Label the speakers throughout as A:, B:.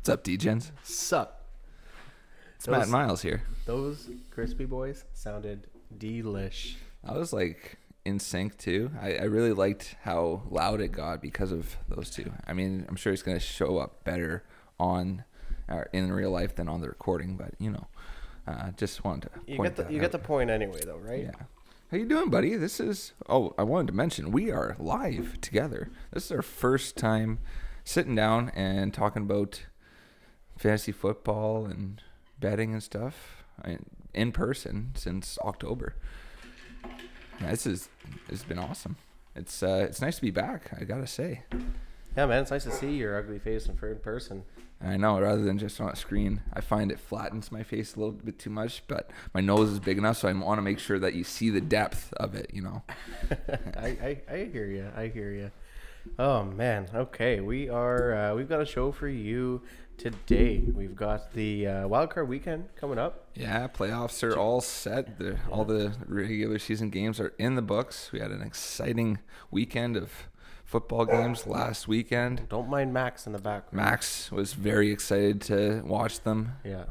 A: What's up, D-Gens?
B: Sup?
A: It's Matt
B: Those-
A: Miles here.
B: Those crispy boys sounded delish.
A: I was like in sync too. I, I really liked how loud it got because of those two. I mean, I'm sure it's gonna show up better on or in real life than on the recording, but you know, uh, just wanted to
B: You
A: point
B: get the
A: that
B: you
A: out.
B: get the point anyway, though, right?
A: Yeah. How you doing, buddy? This is oh, I wanted to mention we are live together. This is our first time sitting down and talking about fantasy football and betting and stuff I- in person since October. Yeah, this is it's been awesome. It's uh, it's nice to be back. I gotta say.
B: Yeah, man, it's nice to see your ugly face in person.
A: I know, rather than just on a screen, I find it flattens my face a little bit too much. But my nose is big enough, so I want to make sure that you see the depth of it. You know.
B: I, I I hear you. I hear you. Oh man. Okay, we are. Uh, we've got a show for you today. We've got the uh, wildcard weekend coming up.
A: Yeah, playoffs are all set. The, all the regular season games are in the books. We had an exciting weekend of football games last weekend.
B: Don't mind Max in the background.
A: Max was very excited to watch them
B: Yeah.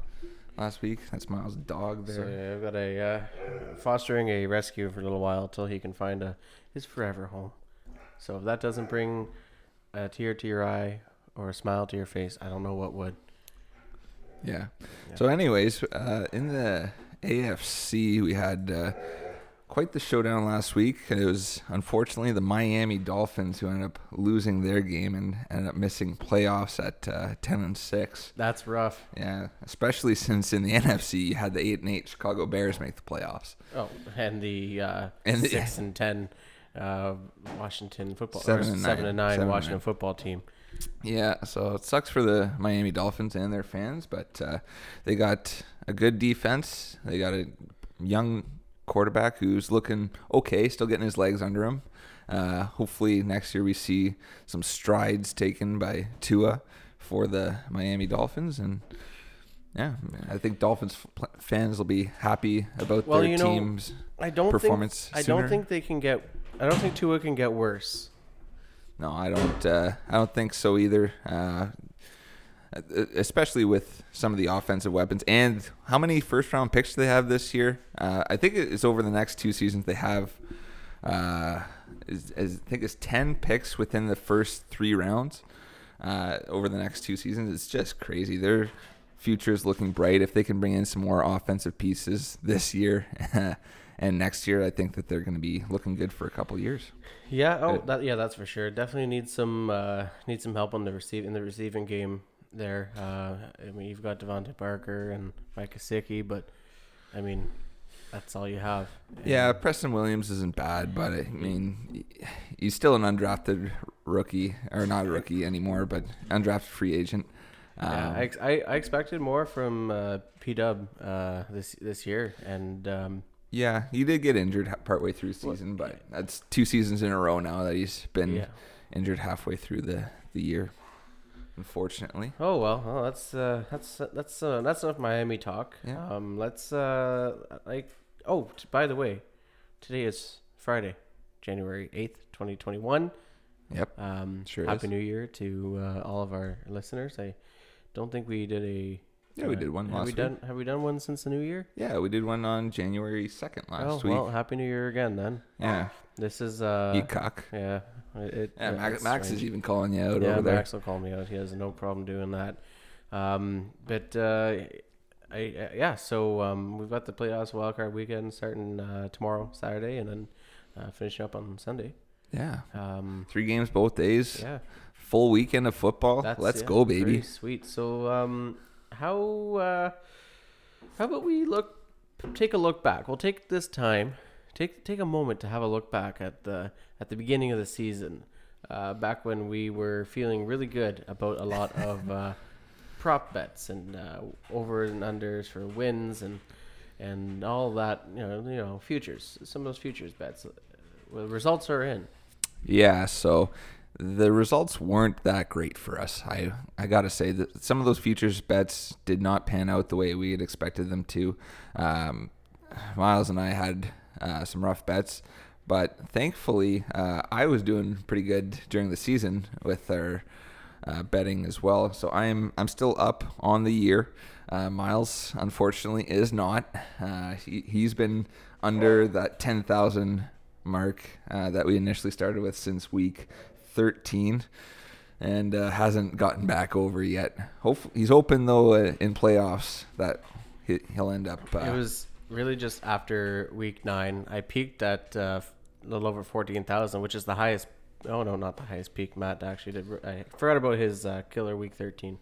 A: last week. That's Miles' dog
B: So
A: there.
B: yeah, I've got a uh, fostering a rescue for a little while till he can find a his forever home. So if that doesn't bring a tear to your eye or a smile to your face, I don't know what would.
A: Yeah.
B: Yeah.
A: So, anyways, uh, in the AFC, we had uh, quite the showdown last week. It was unfortunately the Miami Dolphins who ended up losing their game and ended up missing playoffs at uh, ten and six.
B: That's rough.
A: Yeah, especially since in the NFC you had the eight and eight Chicago Bears make the playoffs.
B: Oh, and the uh,
A: And the-
B: six and ten uh, Washington football
A: Seven and
B: seven
A: nine.
B: and nine
A: Seven
B: Washington
A: nine.
B: football team.
A: Yeah, so it sucks for the Miami Dolphins and their fans, but uh, they got a good defense. They got a young quarterback who's looking okay, still getting his legs under him. Uh, hopefully next year we see some strides taken by Tua for the Miami Dolphins, and yeah, I think Dolphins fans will be happy about
B: Well,
A: their
B: you know,
A: team's
B: I don't
A: performance.
B: think I
A: sooner.
B: don't think they can get. I don't think Tua can get worse.
A: No, I don't. Uh, I don't think so either. Uh, especially with some of the offensive weapons and how many first round picks do they have this year? Uh, I think it's over the next two seasons. They have, uh, is, is, I think it's ten picks within the first three rounds. Uh, over the next two seasons, it's just crazy. Their future is looking bright if they can bring in some more offensive pieces this year. And next year, I think that they're going to be looking good for a couple years.
B: Yeah. Oh,
A: Uh,
B: that yeah, that's for sure. Definitely need some uh, need some help on the receive in the receiving game there. Uh, I mean, you've got DeVante Parker and Mike Gesicki, but I mean, that's all you have.
A: Yeah, Preston Williams isn't bad, but I mean, he's still an undrafted rookie, or not a rookie anymore, but undrafted free agent.
B: Yeah,
A: Um,
B: I, ex- I, I expected more from uh, P Dub uh, this this year, and um,
A: yeah, he did get injured partway through the
B: Well,
A: season, but that's two seasons in a row now that he's been
B: yeah.
A: injured halfway through the, the year. Unfortunately,
B: Oh well, well that's uh, that's that's uh, that's enough Miami talk.
A: Yeah.
B: Um, let's uh, like oh t- by the way, today is Friday, January eighth, twenty twenty one.
A: yep.
B: Um,
A: Sure
B: Happy
A: is.
B: New Year to uh, all of our listeners. I don't think we did a.
A: Yeah, we did one
B: have
A: last
B: we
A: week.
B: done Have we done one since the New Year?
A: Yeah, we did one on January second last week.
B: oh
A: week.
B: well, Happy New Year again then.
A: yeah,
B: This is uh,
A: you cuck.
B: yeah. It, it,
A: Yeah, Max,
B: it's
A: Max is
B: strange.
A: even calling you out
B: yeah,
A: over there.
B: Max will call me out. He has no problem doing that. Um, but uh, I uh, yeah, so um, we've got the playoffs wildcard weekend starting uh, tomorrow, Saturday, and then uh, finishing up on Sunday.
A: Yeah,
B: Um,
A: three games both days.
B: yeah,
A: Full weekend of football.
B: that's
A: Let's
B: yeah,
A: go, baby.
B: Pretty sweet. So um, how uh, how about we look take a look back? We'll take this time, take take a moment to have a look back at the at the beginning of the season, uh, back when we were feeling really good about a lot of uh, prop bets and uh, over and unders for wins and and all that. You know, you know, futures. Some of those futures bets. uh, Well, the results are in.
A: Yeah, so the results weren't that great for us. I I gotta say that some of those futures bets did not pan out the way we had expected them to. Um, Miles and I had uh, some rough bets, but thankfully uh, I was doing pretty good during the season with our uh, betting as well. So I'm I'm still up on the year. Uh, Miles, unfortunately, is not. Uh, he he's been under that ten thousand mark uh, that we initially started with since week thirteen, and uh, hasn't gotten back over yet. Hope he's hoping though uh, in playoffs that he, he'll end up. Uh,
B: It was really just after week nine. I peaked at uh, a little over fourteen thousand, which is the highest. Oh no, not the highest peak. Matt actually did. I forgot about his uh, killer week thirteen.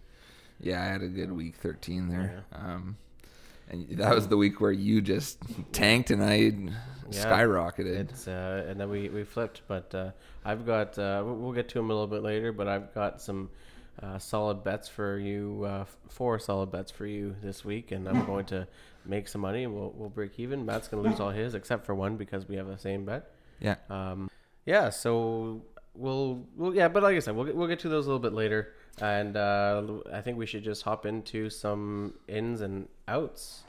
A: Yeah, I had a good week 13 there. Um, and that was the week where you just tanked and I skyrocketed.
B: It's uh, and then we, we flipped, but uh, I've got uh, we'll get to them a little bit later. But I've got some uh, solid bets for you, uh, four solid bets for you this week, and I'm going to make some money. and We'll we'll break even. Matt's gonna lose all his except for one because we have the same bet.
A: yeah.
B: Um, yeah, so we'll, we'll yeah, but like I said, we'll get, we'll get to those a little bit later, and uh, I think we should just hop into some ins and outs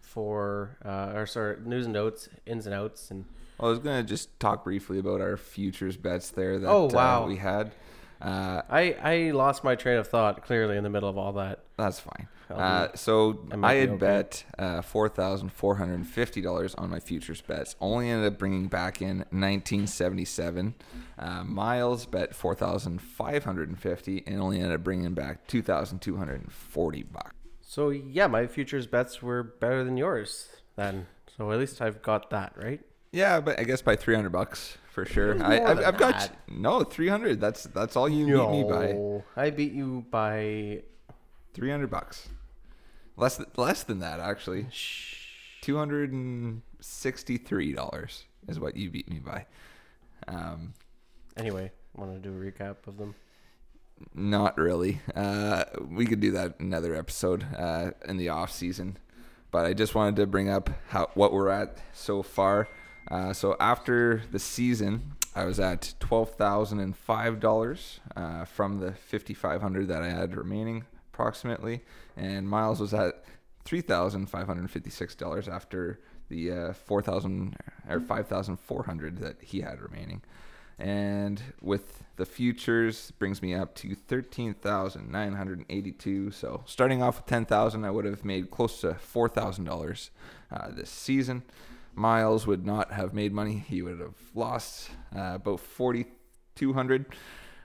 B: for uh, or sorry, news and notes, ins and outs, and
A: I was going to just talk briefly about our futures bets there that
B: Oh, wow.
A: uh, we had. Uh,
B: I I lost my train of thought clearly in the middle of all that.
A: that's fine. Uh, so
B: I
A: I had
B: okay.
A: bet uh, $4,450 on my futures bets. Only ended up bringing back in 1977. Uh, Miles bet 4,550 and only ended up bringing back 2,240 bucks.
B: So yeah, my futures bets were better than yours then. So at least I've got that right.
A: Yeah, but I guess by 300 bucks for sure. I, I've, I've got
B: that.
A: no 300. That's that's all you beat me by.
B: I beat you by
A: 300 bucks. Less th- less than that actually. $263 is what you beat me by. Um
B: anyway. Want to do a recap of them?
A: not really. Uh we could do that another episode uh in the off season. But I just wanted to bring up how what we're at so far. Uh, so after the season, I was at twelve thousand and five dollars uh, from the fifty five hundred that I had remaining, approximately, and Miles was at three thousand five hundred fifty six dollars after the uh, four thousand or five thousand four hundred that he had remaining. And with the futures brings me up to thirteen thousand nine hundred eighty-two. So starting off with ten thousand, I would have made close to four thousand uh, dollars this season. Miles would not have made money; he would have lost uh, about forty-two hundred,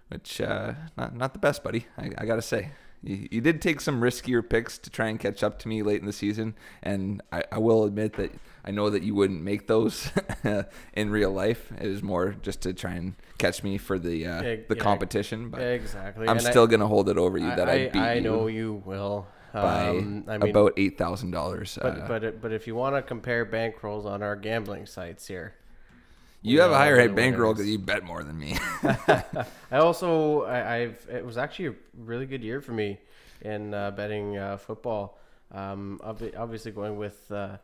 A: which uh, not not the best, buddy. I, I gotta say. You, you did take some riskier picks to try and catch up to me late in the season, and I, I will admit that I know that you wouldn't make those in real life. It is more just to try and catch me for the uh, the
B: yeah,
A: competition, but
B: exactly.
A: I'm
B: and I-
A: still gonna hold it over you that I,
B: I,
A: beat
B: I
A: you
B: know you will.
A: by
B: Um, I mean,
A: about eight thousand dollars.
B: but
A: Uh,
B: but but if you want to compare bankrolls on our gambling sites here,
A: you have a higher head bankroll because you bet more than me.
B: I also I, I've it was actually a really good year for me in uh, betting uh, football. Um, obviously going with uh,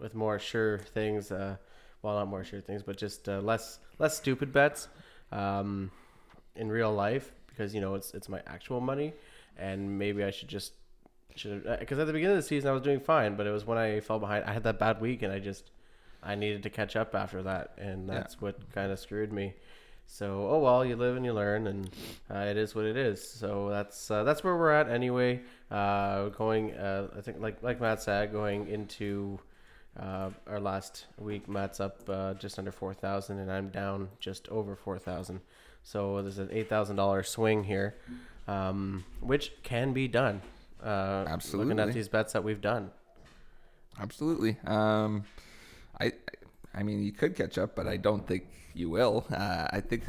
B: with more sure things. Uh, well, not more sure things, but just uh, less less stupid bets um, in real life because you know it's it's my actual money, and maybe I should just should because at the beginning of the season I was doing fine, but it was when I fell behind. I had that bad week, and I just I needed to catch up after that, and
A: Yeah.
B: that's what kind of screwed me. So oh well, you live and you learn, and uh, it is what it is. So that's uh, that's where we're at anyway. Uh, going, uh, I think like like Matt said, going into uh, our last week, Matt's up uh, just under four thousand, and I'm down just over four thousand. So there's an eight thousand dollar swing here, um, which can be done. Uh, Looking at these bets that we've done.
A: Absolutely. Um, I, I mean, you could catch up, but I don't think you will. Uh, I think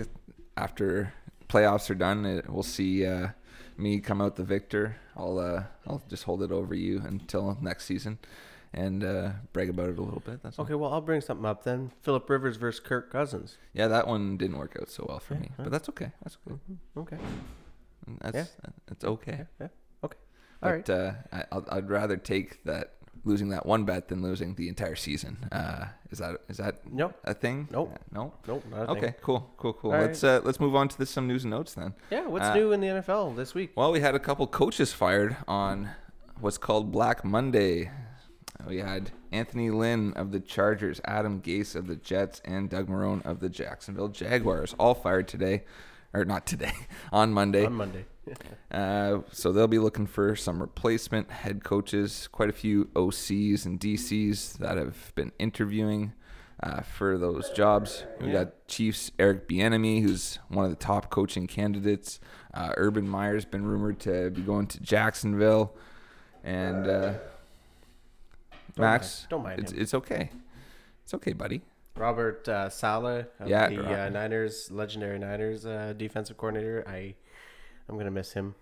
A: after playoffs are done, it, we'll see uh, me come out the victor. I'll, uh, I'll just hold it over you until next season, and uh, brag about it a little bit. That's all.
B: Okay, well I'll bring something up then. Philip Rivers versus Kirk Cousins.
A: Yeah, that one didn't work out so well for
B: Yeah,
A: me,
B: yeah.
A: but that's okay. That's good.
B: Okay.
A: That's that's okay.
B: Yeah. Okay. All right.
A: But uh, I, I'd rather take that losing that one bet than losing the entire season. Uh, is that is that
B: Nope.
A: a thing?
B: Nope.
A: Uh, no.
B: Nope. Not
A: Okay.
B: thing.
A: Cool. Cool. Cool.
B: All
A: let's uh, let's move on to this, some news and notes then.
B: Yeah. What's
A: Uh,
B: new in the NFL this week?
A: Well, we had a couple coaches fired on what's called Black Monday. We had Anthony Lynn of the Chargers, Adam Gase of the Jets, and Doug Marrone of the Jacksonville Jaguars, all fired today, or not today, on Monday.
B: On Monday.
A: Uh, so they'll be looking for some replacement head coaches. Quite a few OCs and DCs that have been interviewing uh, for those jobs. We got Chiefs Eric Bieniemy, who's one of the top coaching candidates. Uh, Urban Meyer's been rumored to be going to Jacksonville, and uh, Max,
B: mind- don't mind
A: it's,
B: him.
A: it's okay. It's okay, buddy.
B: Robert uh, Saleh, of
A: Yeah,
B: the uh, Niners, legendary Niners uh, defensive coordinator. I, I'm gonna miss him.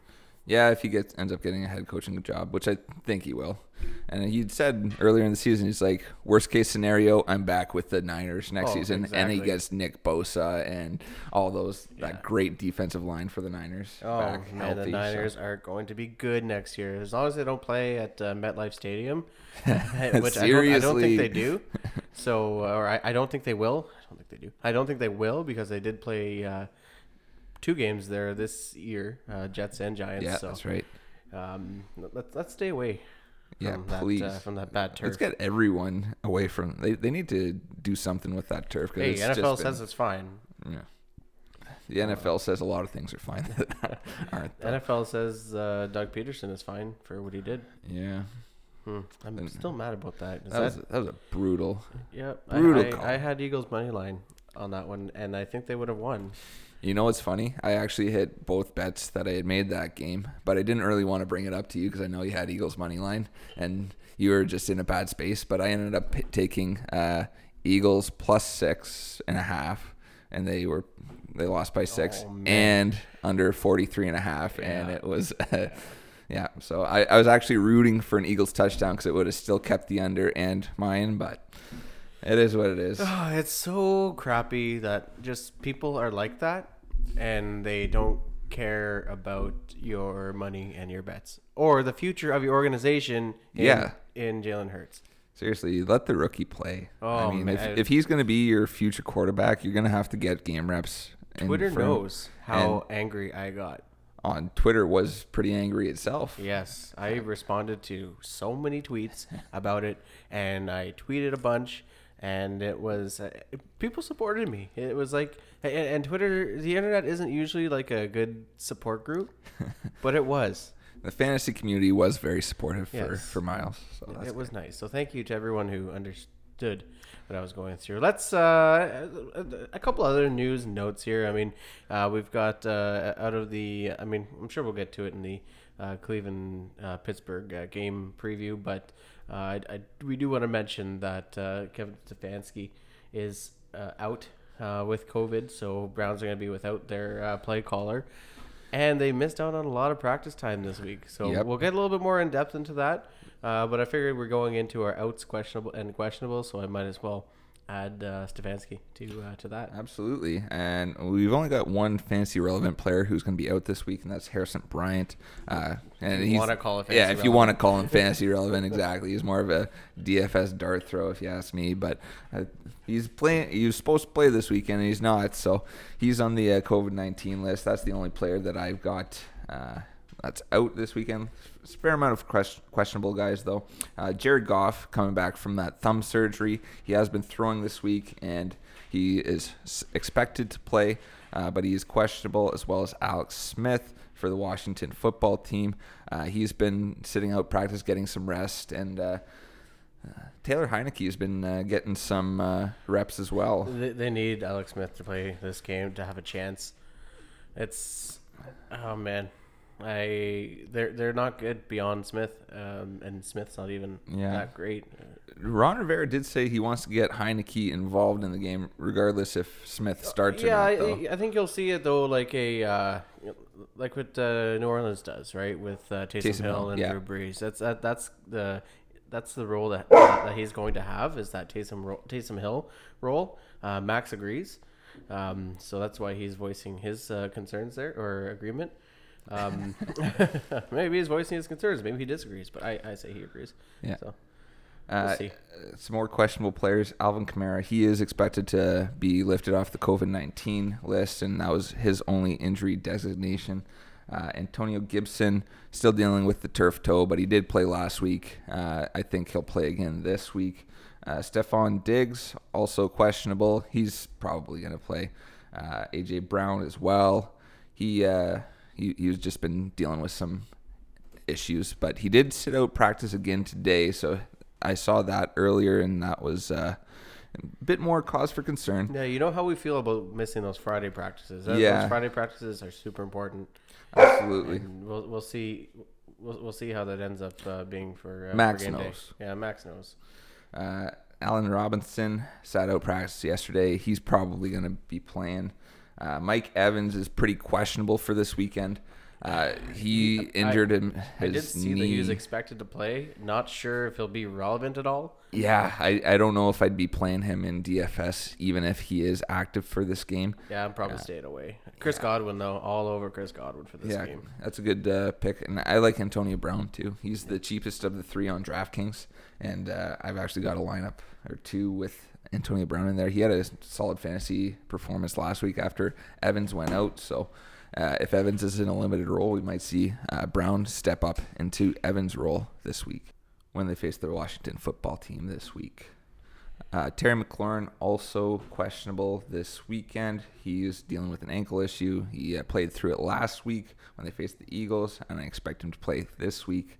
A: Yeah, if he gets ends up getting a head coaching job, which I think he will. And he said earlier in the season, he's like, worst case scenario, I'm back with the Niners next
B: Oh,
A: season, and he gets Nick Bosa and all those
B: Yeah.
A: that great defensive line for the Niners.
B: Oh
A: back
B: man, the
A: healthy, so-
B: Niners are going to be good next year as long as they don't play at uh, MetLife Stadium, which I don't, I don't think they do. So, or I, I don't think they will. I don't think they do. I don't think they will because they did play uh, two games there this year, uh, Jets and Giants.
A: Yeah,
B: so,
A: that's right.
B: Um, let's let's stay away.
A: Yeah,
B: from that,
A: please.
B: uh, from that bad turf.
A: Let's get everyone away from. They, they need to do something with that turf.
B: hey,
A: it's
B: NFL says
A: been-
B: it's fine.
A: yeah. The NFL says a lot of things are fine that aren't. though.
B: NFL says uh, Doug Pederson is fine for what he did.
A: Yeah,
B: Hmm. I'm
A: Then-
B: still mad about that. Is
A: that was that was a brutal.
B: Yeah,
A: Brutal
B: I,
A: call.
B: I, I had Eagles money line on that one, and I think they would have won.
A: You know what's funny? I actually hit both bets that I had made that game, but I didn't really want to bring it up to you because I know you had Eagles money line and you were just in a bad space. But I ended up p- taking uh, Eagles plus six and a half, and they were they lost by six
B: Oh,
A: and under 43 and a half, and it was. Yeah, so I, I was actually rooting for an Eagles touchdown because it would have still kept the under and mine, but it is what it is.
B: Oh, it's so crappy that just people are like that, and they don't care about your money and your bets or the future of your organization. In,
A: Yeah.
B: in Jalen Hurts.
A: Seriously, let the rookie play. I
B: Oh,
A: mean,
B: man.
A: if, if he's going to be your future quarterback, you're going to have to get game reps.
B: Twitter knows how angry I got.
A: On Twitter was pretty angry itself.
B: Yes, I responded to so many tweets about it, and I tweeted a bunch, and it was uh, people supported me. It was like, and, and Twitter, the internet isn't usually like a good support group, but it was.
A: The fantasy community was very supportive for,
B: Yes.
A: for Miles. So
B: It was nice. So thank you to everyone who understood what I was going through. Let's uh, a- couple other news notes here. I mean, uh, we've got uh, out of the. I mean, I'm sure we'll get to it in the uh, Cleveland uh, Pittsburgh uh, game preview, but I, I, we do want to mention that uh, Kevin Stefanski is uh, out uh, with COVID, so Browns are going to be without their uh, play caller. And they missed out on a lot of practice time this week. So
A: Yep.
B: we'll get a little bit more in depth into that. Uh, but I figured we're going into our outs questionable and questionable, so I might as well add uh, Stefanski to uh, to that.
A: Absolutely. And we've only got one fantasy relevant player who's going to be out this week, and that's Harrison Bryant. Uh, and
B: you
A: he's,
B: wanna call it
A: Yeah,
B: fantasy
A: if you want to call him fantasy relevant, exactly. He's more of a DFS dart throw, if you ask me. But uh, he's playing. He was supposed to play this weekend, and he's not. So he's on the uh, COVID 19 list. That's the only player that I've got. That's out this weekend. It's a fair amount of questionable guys, though. Uh, Jared Goff coming back from that thumb surgery. He has been throwing this week, and he is expected to play, uh, but he is questionable, as well as Alex Smith for the Washington football team. Uh, he's been sitting out practice, getting some rest, and uh, uh, Taylor Heinicke has been uh, getting some uh, reps as well.
B: They, they need Alex Smith to play this game to have a chance. It's oh man, I they're they're not good beyond Smith, um, and Smith's not even
A: Yeah.
B: that great.
A: Ron Rivera did say he wants to get Heinicke involved in the game, regardless if Smith starts
B: yeah,
A: or not.
B: I, I think you'll see it though, like a uh, like what uh, New Orleans does, right, with uh, Taysom,
A: Taysom
B: Hill
A: Hill,
B: and
A: yeah.
B: Drew Brees. That's that, that's the that's the role that that he's going to have is that Taysom ro- Taysom Hill role. Uh, Max agrees, um, so that's why he's voicing his uh, concerns there or agreement. Um, maybe he's voicing his concerns. Maybe he disagrees, but I, I say he agrees.
A: Yeah.
B: So
A: Uh,
B: see.
A: some more questionable players. Alvin Kamara, he is expected to be lifted off the COVID 19 list, and that was his only injury designation. Uh, Antonio Gibson still dealing with the turf toe, but he did play last week. Uh, I think he'll play again this week. Uh, Stefon Diggs, also questionable. He's probably going to play. Uh, AJ Brown as well. He uh, he he's just been dealing with some issues. But he did sit out practice again today, so I saw that earlier, and that was uh, a bit more cause for concern.
B: Yeah, you know how we feel about missing those Friday practices. Those
A: Yeah.
B: Friday practices are super important.
A: Absolutely.
B: And we'll we'll see we'll, we'll see how that ends up uh, being for uh,
A: Max
B: for game day.
A: knows.
B: Yeah, Max knows.
A: Uh, Allen Robinson sat out practice yesterday. He's probably going to be playing. Uh, Mike Evans is pretty questionable for this weekend. Uh, he injured him.
B: I did see that he was expected to play. Not sure if he'll be relevant at all.
A: Yeah, I, I don't know if I'd be playing him in DFS even if he is active for this game.
B: Yeah, I'm probably staying away. Chris Godwin though, all over Chris Godwin for this
A: yeah,
B: game.
A: that's a good uh, pick, and I like Antonio Brown too. He's the cheapest of the three on DraftKings, and uh, I've actually got a lineup or two with Antonio Brown in there. He had a solid fantasy performance last week after Evans went out, so. Uh, if Evans is in a limited role, we might see uh, Brown step up into Evans' role this week when they face the Washington football team this week. Uh, Terry McLaurin also questionable this weekend. He's dealing with an ankle issue. He uh, played through it last week when they faced the Eagles, and I expect him to play this week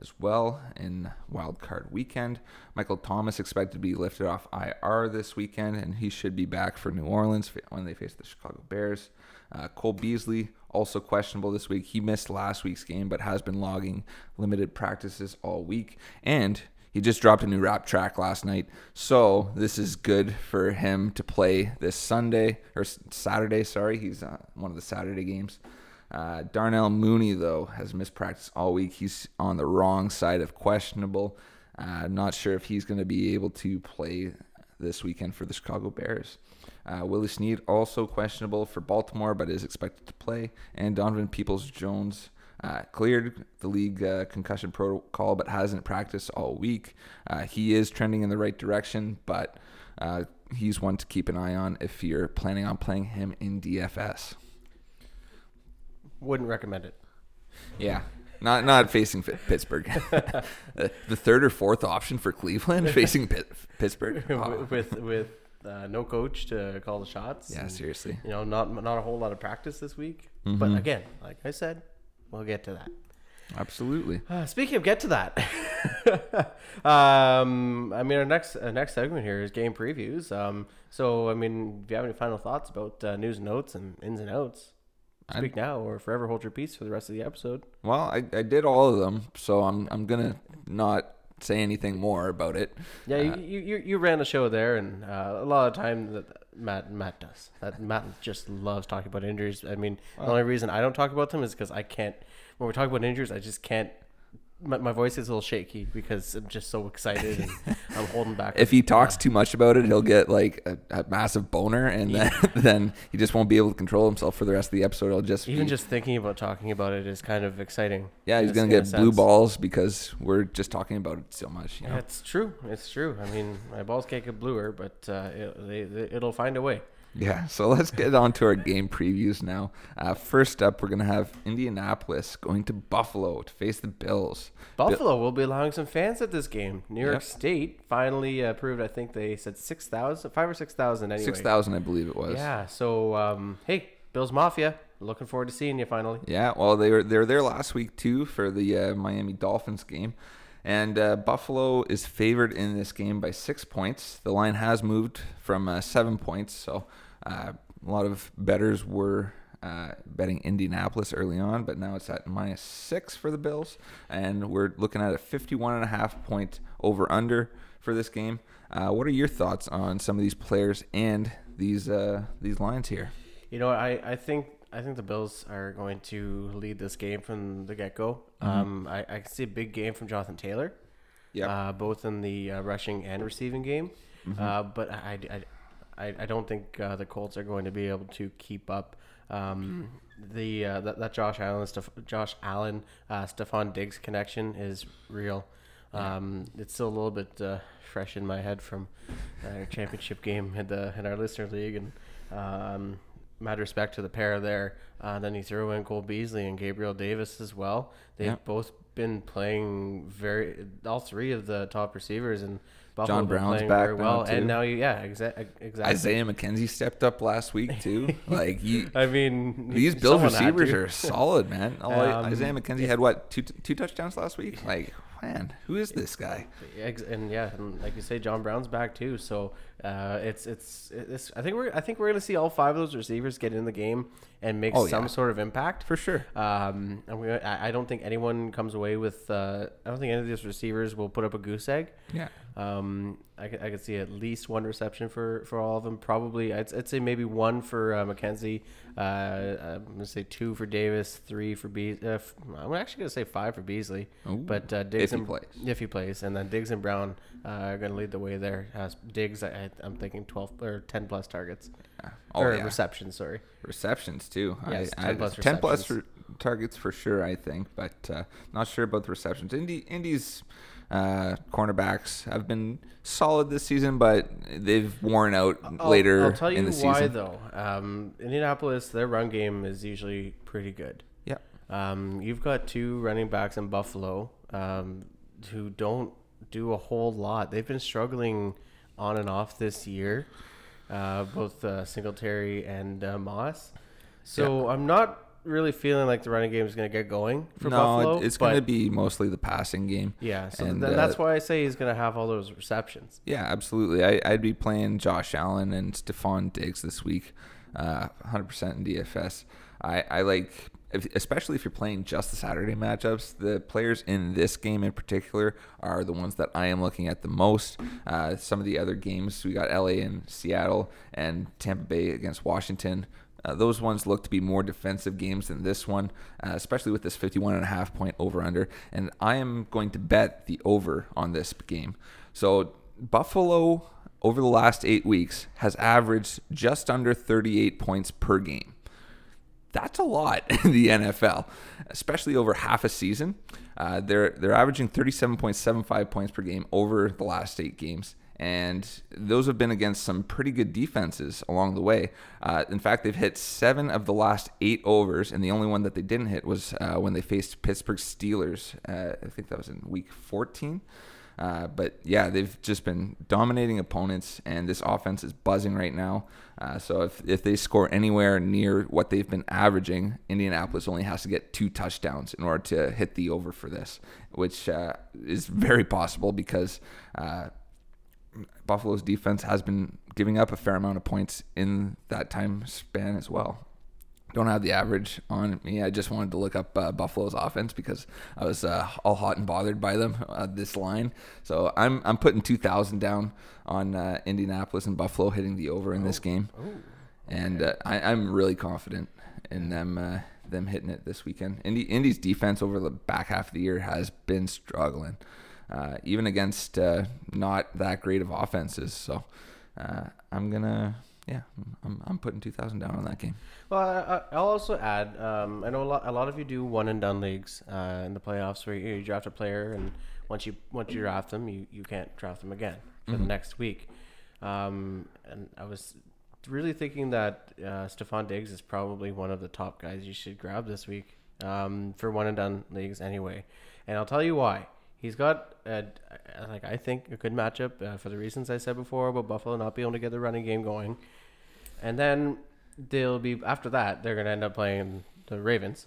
A: as well in wild card weekend. Michael Thomas expected to be lifted off IR this weekend, and he should be back for New Orleans when they face the Chicago Bears. Uh, Cole Beasley also questionable this week. He missed last week's game, but has been logging limited practices all week, and he just dropped a new rap track last night, so this is good for him to play this Sunday or Saturday. Sorry, he's uh, one of the Saturday games. Uh, Darnell Mooney though has missed practice all week. He's on the wrong side of questionable. Uh, not sure if he's going to be able to play this weekend for the Chicago Bears. Uh, Willie Snead also questionable for Baltimore, but is expected to play. And Donovan Peoples Jones uh, cleared the league uh, concussion protocol, but hasn't practiced all week. Uh, he is trending in the right direction, but uh, he's one to keep an eye on if you're planning on playing him in DFS.
B: Wouldn't recommend it.
A: Yeah. Not not facing Pittsburgh. the third or fourth option for Cleveland facing Pit- Pittsburgh. Oh,
B: with with uh, no coach to call the shots.
A: yeah,
B: and,
A: seriously.
B: You know, not not a whole lot of practice this week.
A: Mm-hmm.
B: But again, like I said, we'll get to that.
A: Absolutely.
B: Uh, speaking of get to that, um, I mean our next uh, next segment here is game previews. Um, so I mean, if you have any final thoughts about uh, news and notes and ins and outs, Speak now or forever hold your peace for the rest of the episode.
A: Well, I, I did all of them, so I'm I'm gonna not say anything more about it.
B: Yeah,
A: Uh,
B: you, you you ran the show there, and uh, a lot of time that Matt Matt does. That Matt just loves talking about injuries. I mean, the only reason I don't talk about them is because I can't. When we talk about injuries, I just can't. My, my voice is a little shaky because I'm just so excited and I'm holding back.
A: If he talks too much about it, he'll get like a, a massive boner, and then then he just won't be able to control himself for the rest of the episode. He'll just
B: Even
A: be-
B: just thinking about talking about it is kind of exciting.
A: yeah, he's gonna get blue balls because we're just talking about it so much. You know?
B: Yeah, it's true. It's true. I mean, my balls can't get bluer, but uh, it, they, they, it'll find a way.
A: Yeah, so let's get on to our game previews now. Uh, first up, we're going to have Indianapolis going to Buffalo to face the Bills.
B: Buffalo will be allowing some fans at this game. New York
A: Yep.
B: State finally uh, approved. I think they said six thousand, five or six thousand anyway.
A: 6,000, I believe it was.
B: Yeah. So um, hey, Bills Mafia, looking forward to seeing you finally.
A: Yeah, well, they were they were there last week too for the uh, Miami Dolphins game, and uh, Buffalo is favored in this game by six points. The line has moved from uh, seven points, so uh, a lot of betters were uh, betting Indianapolis early on, but now it's at minus six for the Bills, and we're looking at a 51 and a half point over under for this game. Uh, what are your thoughts on some of these players and these uh, these lines here?
B: You know, I, I think I think the Bills are going to lead this game from the get go. Um, I, I can see a big game from Jonathan Taylor.
A: Yep.
B: Uh, both in the uh, rushing and receiving game. Uh, but I, I, I, I don't think uh, the Colts are going to be able to keep up. Um, the uh, that, that Josh Allen, Steph- Josh Allen, uh, Stefon Diggs connection is real. Um, it's still a little bit uh, fresh in my head from our championship game in the in our listener league, and um, mad respect to the pair there. Uh, then you throw in Cole Beasley and Gabriel Davis as well. They've
A: Yeah.
B: both been playing very all three of the top receivers and Buffalo
A: John Brown's
B: playing
A: back
B: very
A: now,
B: well,
A: too.
B: and now you, yeah, exa- exactly.
A: Isaiah McKenzie stepped up last week too. like he,
B: I mean,
A: these Bills receivers are solid, man.
B: Um,
A: Isaiah McKenzie had what two two touchdowns last week? Like, man, who is this guy?
B: And yeah, and like you say, John Brown's back too. So uh, it's it's it's. I think we're I think we're gonna see all five of those receivers get in the game and make
A: Oh,
B: some
A: yeah.
B: sort of impact.
A: For sure.
B: Um, and we, I I don't think anyone comes away with. Uh, I don't think any of these receivers will put up a goose egg.
A: Yeah.
B: Um, I could, I could see at least one reception for, for all of them. Probably, I'd, I'd say maybe one for uh, McKenzie. Uh, I'm gonna say two for Davis, three for Beasley. Uh, I'm actually gonna say five for Beasley.
A: Ooh,
B: but uh, Diggs
A: if he
B: and
A: plays.
B: if he plays, and then Diggs and Brown uh, are gonna lead the way there. Uh, Diggs, I, I- I'm thinking 12 or 10 plus targets
A: Yeah. Oh
B: or
A: yeah.
B: receptions. Sorry.
A: receptions too.
B: Yes,
A: I,
B: 10
A: I,
B: plus
A: 10 plus re- targets for sure. I think, but uh, not sure about the receptions. Indy Indy's uh, cornerbacks have been solid this season, but they've worn out
B: I'll-
A: later
B: I'll tell you
A: in the
B: why
A: season.
B: though. Um, Indianapolis, their run game is usually pretty good.
A: Yeah.
B: Um, you've got two running backs in Buffalo um, who don't do a whole lot. They've been struggling on and off this year, uh, both uh, Singletary and uh, Moss. So I'm not really feeling like the running game is going to get going for
A: no,
B: Buffalo.
A: it's going to be mostly the passing game.
B: yeah. So
A: and,
B: then
A: uh,
B: that's why I say he's going to have all those receptions.
A: Yeah, absolutely. I, I'd be playing Josh Allen and Stefon Diggs this week, uh, 100% in DFS. I, I like, if, especially if you're playing just the Saturday matchups, the players in this game in particular are the ones that I am looking at the most. Uh, some of the other games, we got LA and Seattle and Tampa Bay against Washington. Uh, those ones look to be more defensive games than this one, uh, especially with this 51 and a half point over under. And I am going to bet the over on this game. So Buffalo over the last eight weeks has averaged just under 38 points per game. That's a lot in the NFL, especially over half a season. Uh, they're they're averaging 37.75 points per game over the last eight games, and those have been against some pretty good defenses along the way. Uh, in fact, they've hit seven of the last eight overs, and the only one that they didn't hit was uh, when they faced Pittsburgh Steelers. Uh, I think that was in Week 14. Uh, but yeah, they've just been dominating opponents, and this offense is buzzing right now. Uh, so if, if they score anywhere near what they've been averaging, Indianapolis only has to get two touchdowns in order to hit the over for this, which uh, is very possible because uh, Buffalo's defense has been giving up a fair amount of points in that time span as well don't have the average on me. I just wanted to look up uh, Buffalo's offense because I was uh, all hot and bothered by them uh, this line. So I'm I'm putting two thousand down on uh, Indianapolis and Buffalo hitting the over in this game, and uh, I, I'm really confident in them uh, them hitting it this weekend. Indy Indy's defense over the back half of the year has been struggling, uh, even against uh, not that great of offenses. So uh, I'm gonna. Yeah, I'm, I'm putting two thousand down on that game.
B: Well, I, I- I'll also add. Um, I know a lot, a lot of you do one and done leagues uh, in the playoffs where you, you draft a player, and once you once you draft them, you, you can't draft them again for the next week. Um, and I was really thinking that uh, Stefon Diggs is probably one of the top guys you should grab this week um, for one and done leagues anyway. And I'll tell you why. He's got, a, like I think, a good matchup uh, for the reasons I said before about Buffalo not being able to get the running game going. And then they'll be after that they're gonna end up playing the Ravens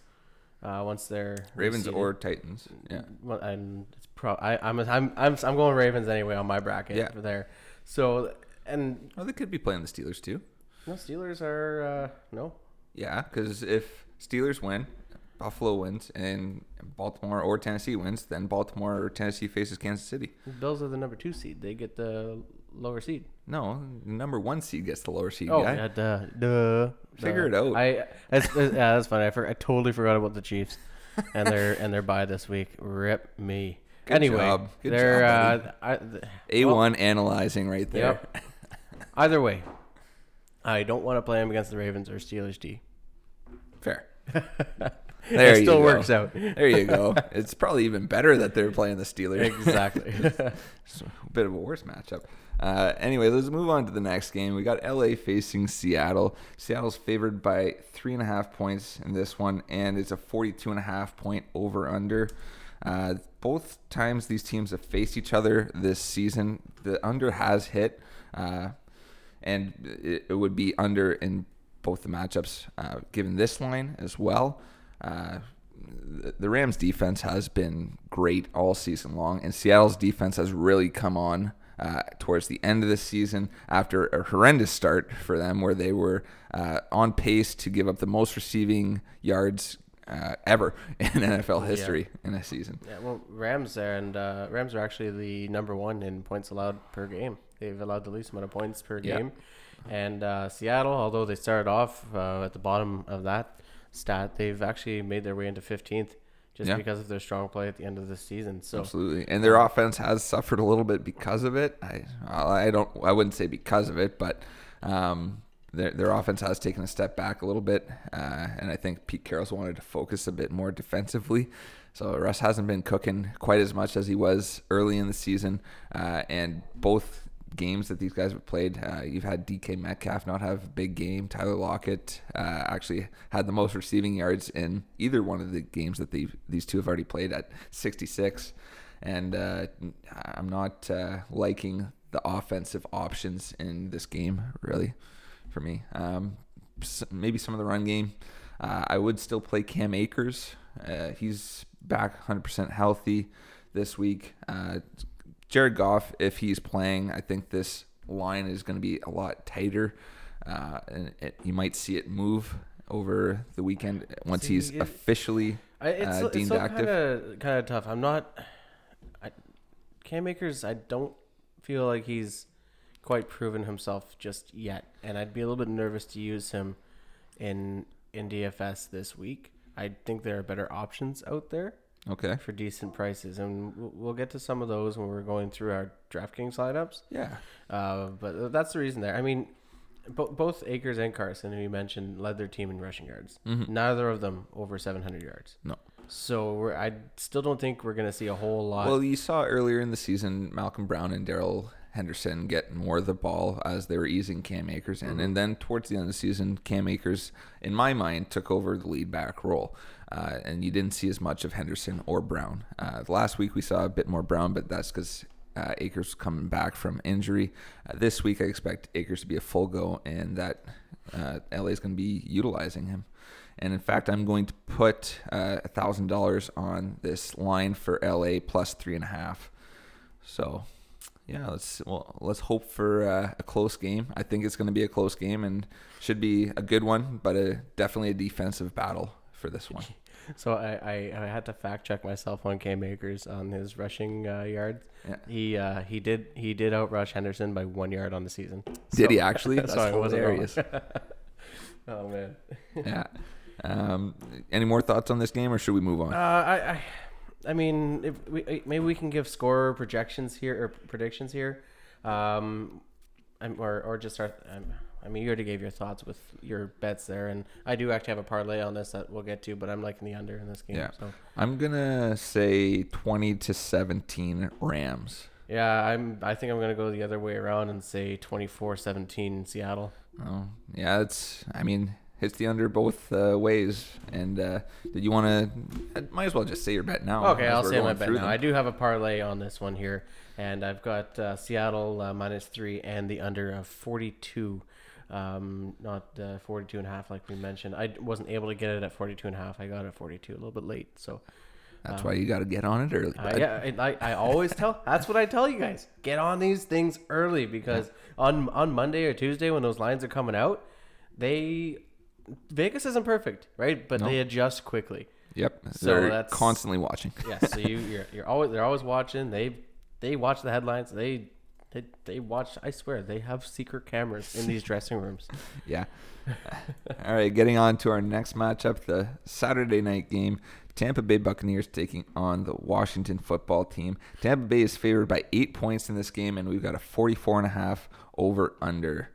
B: uh, once they're
A: Ravens
B: reseeded.
A: or Titans. Yeah.
B: well, and it's pro. I, I'm I'm I'm I'm going Ravens anyway on my bracket
A: Yeah.
B: for there. So and
A: Well, they could be playing the Steelers too.
B: no Steelers are uh, no
A: Yeah, because if Steelers win, Buffalo wins, and Baltimore or Tennessee wins, then Baltimore or Tennessee faces Kansas City.
B: Bills are the number two seed. They get the lower seed.
A: No, number one seed gets the lower seed.
B: Oh
A: guy.
B: yeah, duh, duh.
A: Figure
B: duh.
A: it out.
B: I that's, that's- yeah, that's funny. I, for, I totally forgot about the Chiefs and their and their bye this week. Rip me.
A: Good
B: anyway,
A: job. Good
B: they're
A: job,
B: uh, I, th-
A: A
B: well,
A: one analyzing right there.
B: Yep. Either way, I don't want to play them against the Ravens or Steelers D.
A: Fair.
B: it
A: There you
B: still
A: go.
B: works out.
A: There you go. it's probably even better that they're playing the Steelers.
B: exactly.
A: It's a bit of a worse matchup. Uh, anyway, let's move on to the next game. We got LA facing Seattle. Seattle's favored by three and a half points in this one, and it's a 42 and a half point over under. Uh, both times these teams have faced each other this season, the under has hit, uh, and it, it, would be under in both the matchups uh, given this line as well. Uh, the Rams defense has been great all season long, and Seattle's defense has really come on uh, towards the end of the season after a horrendous start for them, where they were uh, on pace to give up the most receiving yards uh, ever in NFL history yeah. in a season.
B: Yeah, well, Rams there and uh, Rams are actually the number one in points allowed per game. They've allowed the least amount of points per yeah. game. And uh, Seattle, although they started off uh, at the bottom of that stat, they've actually made their way into 15th just yeah. because of their strong play at the end of the season. So
A: absolutely, and their offense has suffered a little bit because of it. I I don't I wouldn't say because of it, but um, their their offense has taken a step back a little bit, uh, and I think Pete Carroll's wanted to focus a bit more defensively. So Russ hasn't been cooking quite as much as he was early in the season, uh, and both games that these guys have played. Uh, you've had DK Metcalf not have a big game. Tyler Lockett uh, actually had the most receiving yards in either one of the games that these two have already played at 66. And uh, I'm not uh, liking the offensive options in this game, really, for me. Um, maybe some of the run game. Uh, I would still play Cam Akers. Uh, he's back 100% healthy this week. Jared Goff, if he's playing, I think this line is going to be a lot tighter, uh, and it, you might see it move over the weekend once see, he's it, officially it's, uh, deemed it's active.
B: Kind of tough. I'm not. I, Cam Akers, I don't feel like he's quite proven himself just yet, and I'd be a little bit nervous to use him in in DFS this week. I think there are better options out there.
A: Okay.
B: For decent prices, and we'll get to some of those when we're going through our DraftKings lineups.
A: Yeah.
B: Uh, but that's the reason there. I mean, bo- both Akers and Carson, who you mentioned, led their team in rushing yards. Mm-hmm. Neither of them over 700 yards.
A: No.
B: So I still don't think we're going to see a whole lot.
A: Well, you saw earlier in the season Malcolm Brown and Darrell Henderson get more of the ball as they were easing Cam Akers in. Mm-hmm. And then towards the end of the season, Cam Akers, in my mind, took over the lead back role. Uh, and you didn't see as much of Henderson or Brown. Uh, last week we saw a bit more Brown, but that's because uh, Akers coming back from injury. Uh, this week I expect Akers to be a full go, and that uh, LA is going to be utilizing him. And in fact, I'm going to put uh, thousand dollars on this line for LA plus three and a half. So yeah, let's well let's hope for uh, a close game. I think it's going to be a close game and should be a good one, but a, definitely a defensive battle for this one.
B: So I, I, I, had to fact check myself on Cam Akers on his rushing uh, yards. Yeah. He uh, he did he did outrush Henderson by one yard on the season.
A: Did so, he actually? That's so hilarious.
B: oh man.
A: yeah. Um, any more thoughts on this game, or should we move on?
B: Uh, I, I I mean, if we maybe we can give score projections here or predictions here, um, or or just our. Um, I mean, you already gave your thoughts with your bets there, and I do actually have a parlay on this that we'll get to, but I'm liking the under in this game. Yeah. So
A: I'm gonna say 20 to 17 Rams.
B: Yeah, I'm. I think I'm gonna go the other way around and say 24-17 Seattle.
A: Oh, yeah. It's. I mean, hits the under both uh, ways. And uh, did you want to? Might as well just say your bet now.
B: Okay, I'll say my bet now. Them. I do have a parlay on this one here, and I've got uh, Seattle uh, minus three and the under of 42. Um, not uh, 42 and a half like we mentioned. I wasn't able to get it at 42 and a half. I got it at 42, a little bit late. So
A: that's um, why you got to get on it early.
B: Uh, yeah, I, I always tell. That's what I tell you guys. Get on these things early because on on Monday or Tuesday when those lines are coming out, they Vegas isn't perfect, right? But they adjust quickly.
A: Yep. So they're that's constantly watching.
B: yeah. So you you're, you're always they're always watching. They they watch the headlines. They they they watch. I swear they have secret cameras in these dressing rooms.
A: Yeah. All right. Getting on to our next matchup, the Saturday night game. Tampa Bay Buccaneers taking on the Washington football team. Tampa Bay is favored by eight points in this game, and we've got a 44 and a half over under.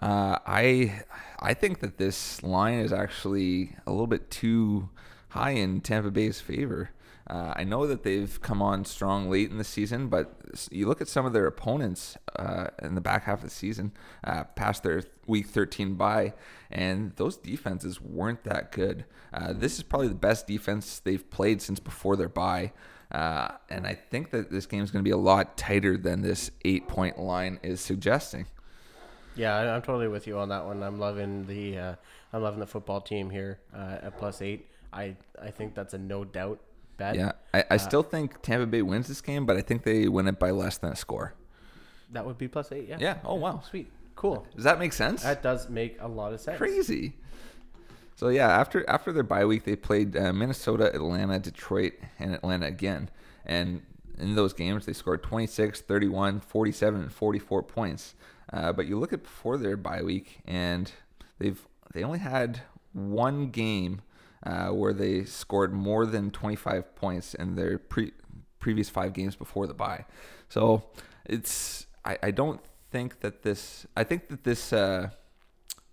A: Uh, I I think that this line is actually a little bit too high in Tampa Bay's favor. Uh, I know that they've come on strong late in the season, but you look at some of their opponents uh, in the back half of the season, uh, past their week 13 bye, and those defenses weren't that good. Uh, this is probably the best defense they've played since before their bye. Uh, and I think that this game is going to be a lot tighter than this eight point line is suggesting.
B: Yeah, I'm totally with you on that one. I'm loving the uh, I'm loving the football team here at plus eight. I I think that's a no doubt bet.
A: Yeah, I, I still think Tampa Bay wins this game, but I think they win it by less than a score.
B: That would be plus eight. Yeah.
A: Yeah. Oh wow.
B: Sweet. Cool.
A: Does that make sense?
B: That does make a lot of sense.
A: Crazy. So yeah, after after their bye week, they played uh, Minnesota, Atlanta, Detroit, and Atlanta again. And in those games, they scored 26, 31, 47, and 44 points. Uh, but you look at before their bye week, and they've they only had one game uh, where they scored more than 25 points in their pre- previous five games before the bye. So it's I, I don't think that this I think that this uh,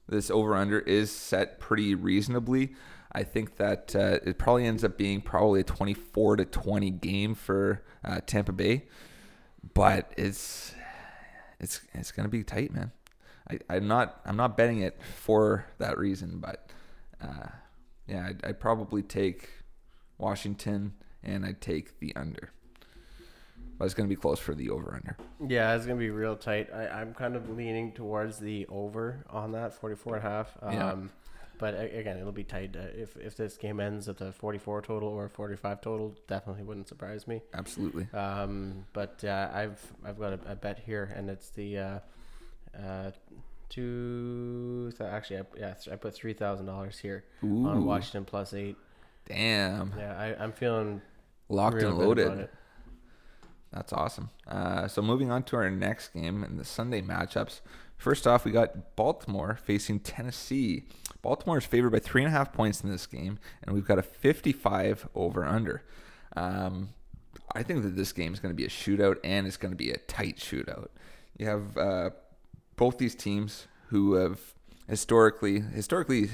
A: this over under is set pretty reasonably. I think that uh, it probably ends up being probably a 24 to 20 game for uh, Tampa Bay, but it's it's it's gonna be tight, man. I, I'm not I'm not betting it for that reason, but uh, yeah, I'd, I'd probably take Washington and I'd take the under. But it's gonna be close for the over under.
B: Yeah, it's gonna be real tight. I, I'm kind of leaning towards the over on that 44 and a half. Um,
A: Yeah.
B: But again, it'll be tight. Uh, if if this game ends at a 44 total or 45 total, definitely wouldn't surprise me.
A: Absolutely.
B: Um, but uh, I've I've got a, a bet here, and it's the uh, uh, two. th- Actually, I, yeah, I put three thousand dollars here on Washington plus eight.
A: Damn.
B: Yeah, I, I'm feeling
A: Locked and loaded. That's awesome. Uh, so moving on to our next game in the Sunday matchups. First off, we got Baltimore facing Tennessee. Baltimore is favored by three and a half points in this game, and we've got a 55 over under. Um, I think that this game is going to be a shootout, and it's going to be a tight shootout. You have uh, both these teams who have historically, historically,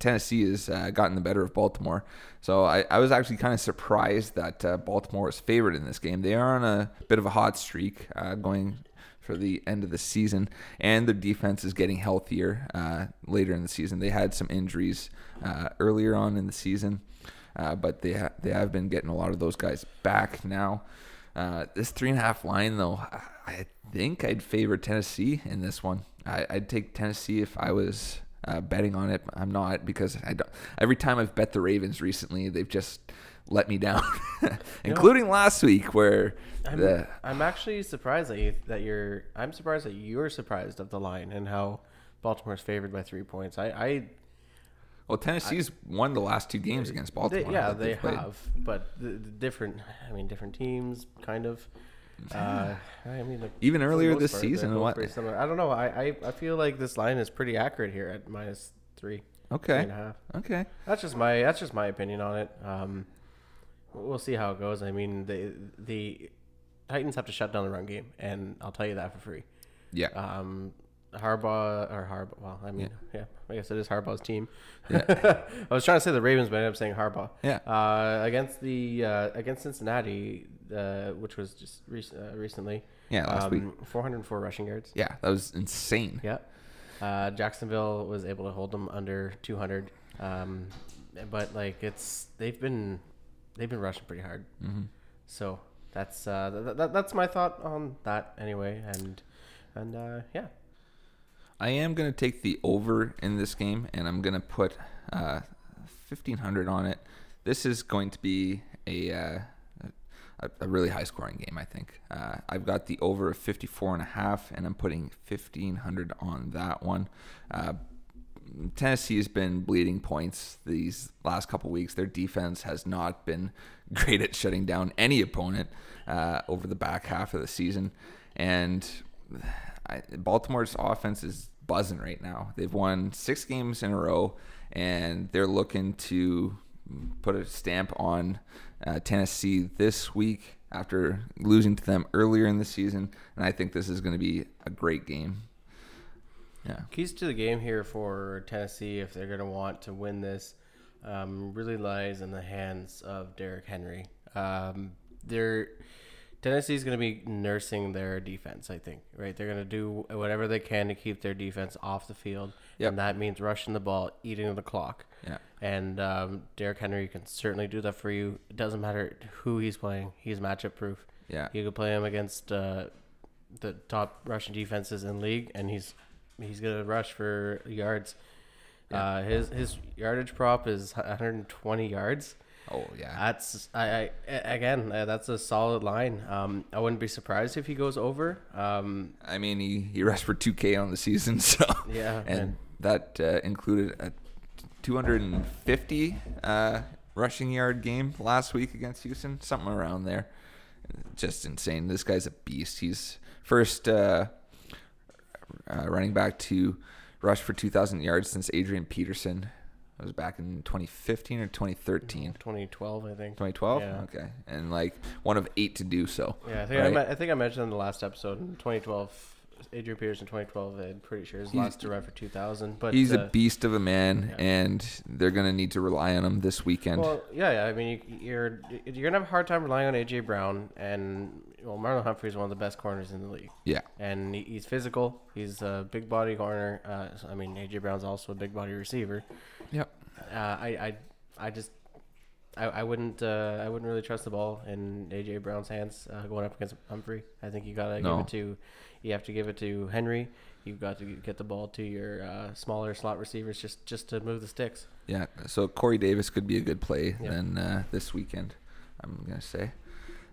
A: Tennessee has uh, gotten the better of Baltimore. So I, I was actually kind of surprised that uh, Baltimore was favored in this game. They are on a bit of a hot streak uh, going for the end of the season, and their defense is getting healthier uh, later in the season. They had some injuries uh, earlier on in the season, uh, but they ha- they have been getting a lot of those guys back now. This three and a half line, though, I- I think I'd favor Tennessee in this one. I, I'd take Tennessee if I was uh, betting on it. I'm not because I don't. Every time I've bet the Ravens recently, they've just let me down, including last week where
B: I'm,
A: the
B: I'm actually surprised that you that you're. I'm surprised that you're surprised of the line and how Baltimore's favored by three points. I, I
A: well Tennessee's won the last two games against
B: they,
A: Baltimore.
B: yeah, they
A: they've played.
B: have, but the, the different. I mean, different teams, kind of. Uh, I mean, like,
A: Even earlier this
B: part,
A: season, what?
B: I don't know. I, I I feel like this line is pretty accurate here at minus three,
A: Okay,
B: and a half.
A: okay.
B: That's just my that's just my opinion on it. Um, we'll see how it goes. I mean, the the Titans have to shut down the run game, and I'll tell you that for free.
A: Yeah,
B: Um, Harbaugh or Harbaugh. Well, I mean, yeah. I guess it is Harbaugh's team.
A: Yeah.
B: I was trying to say the Ravens, but I ended up saying Harbaugh.
A: yeah.
B: Uh, against the uh, against Cincinnati, uh, which was just rec- uh, recently.
A: Yeah, last week.
B: um, 404 rushing yards.
A: Yeah, that was insane.
B: Yeah. Uh, Jacksonville was able to hold them under 200. Um, but like it's they've been they've been rushing pretty hard.
A: hmm
B: So that's uh, th- th- that's my thought on that anyway. And and uh, yeah,
A: I am going to take the over in this game, and I'm going to put uh, 1500 on it. This is going to be a, uh, a, really high scoring game, I think. Uh, I've got the over of 54 and a half, and I'm putting 1500 on that one. Uh, Tennessee has been bleeding points these last couple weeks. Their defense has not been great at shutting down any opponent uh, over the back half of the season, and I, Baltimore's offense is buzzing right now. They've won six games in a row, and they're looking to put a stamp on uh, Tennessee this week after losing to them earlier in the season. And I think this is going to be a great game. Yeah.
B: keys to the game here for Tennessee if they're going to want to win this. um, really lies in the hands of Derrick Henry. Um, they're Tennessee's going to be nursing their defense, I think, right? They're going to do whatever they can to keep their defense off the field.
A: Yep.
B: And that means rushing the ball, eating the clock.
A: Yeah.
B: And um, Derrick Henry can certainly do that for you. It doesn't matter who he's playing, he's matchup proof.
A: Yeah.
B: You could play him against uh, the top Russian defenses in league, and he's he's going to rush for yards.
A: Yeah.
B: Uh, his his yardage prop is 120 yards.
A: Oh yeah.
B: That's I, I again uh, that's a solid line. Um, I wouldn't be surprised if he goes over. Um,
A: I mean, he he rushed for 2K on the season, so
B: Yeah,
A: and
B: and-
A: that uh, included a 250 uh, rushing yard game last week against Houston, something around there. Just insane. This guy's a beast. He's first uh, uh, running back to rush for 2,000 yards since Adrian Peterson. It was back in 2015 or 2013.
B: 2012, I think.
A: 2012.
B: Yeah.
A: Okay, and like one of eight to do so.
B: Yeah, I think I,
A: right?
B: me- I think I mentioned in the last episode in 2012. Adrian Peterson 2012. I'm pretty sure his
A: He's-
B: last to run for 2,000. But
A: He's
B: uh,
A: a beast of a man,
B: yeah.
A: and they're gonna need to rely on him this weekend.
B: Well, yeah, yeah. I mean, you, you're you're gonna have a hard time relying on AJ Brown, and well, Marlon Humphrey is one of the best corners in the league,
A: yeah,
B: and he, he's physical. He's a big body corner. Uh, I mean, AJ Brown's also a big body receiver.
A: Yep.
B: Uh, I, I, I just, I, I wouldn't, uh, I wouldn't really trust the ball in AJ Brown's hands uh, going up against Humphrey. I think you gotta
A: No.
B: give it to, you have to give it to Henry. You've got to get the ball to your uh, smaller slot receivers just, just to move the sticks.
A: yeah. So Corey Davis could be a good play
B: Yeah.
A: then uh, this weekend. I'm gonna say.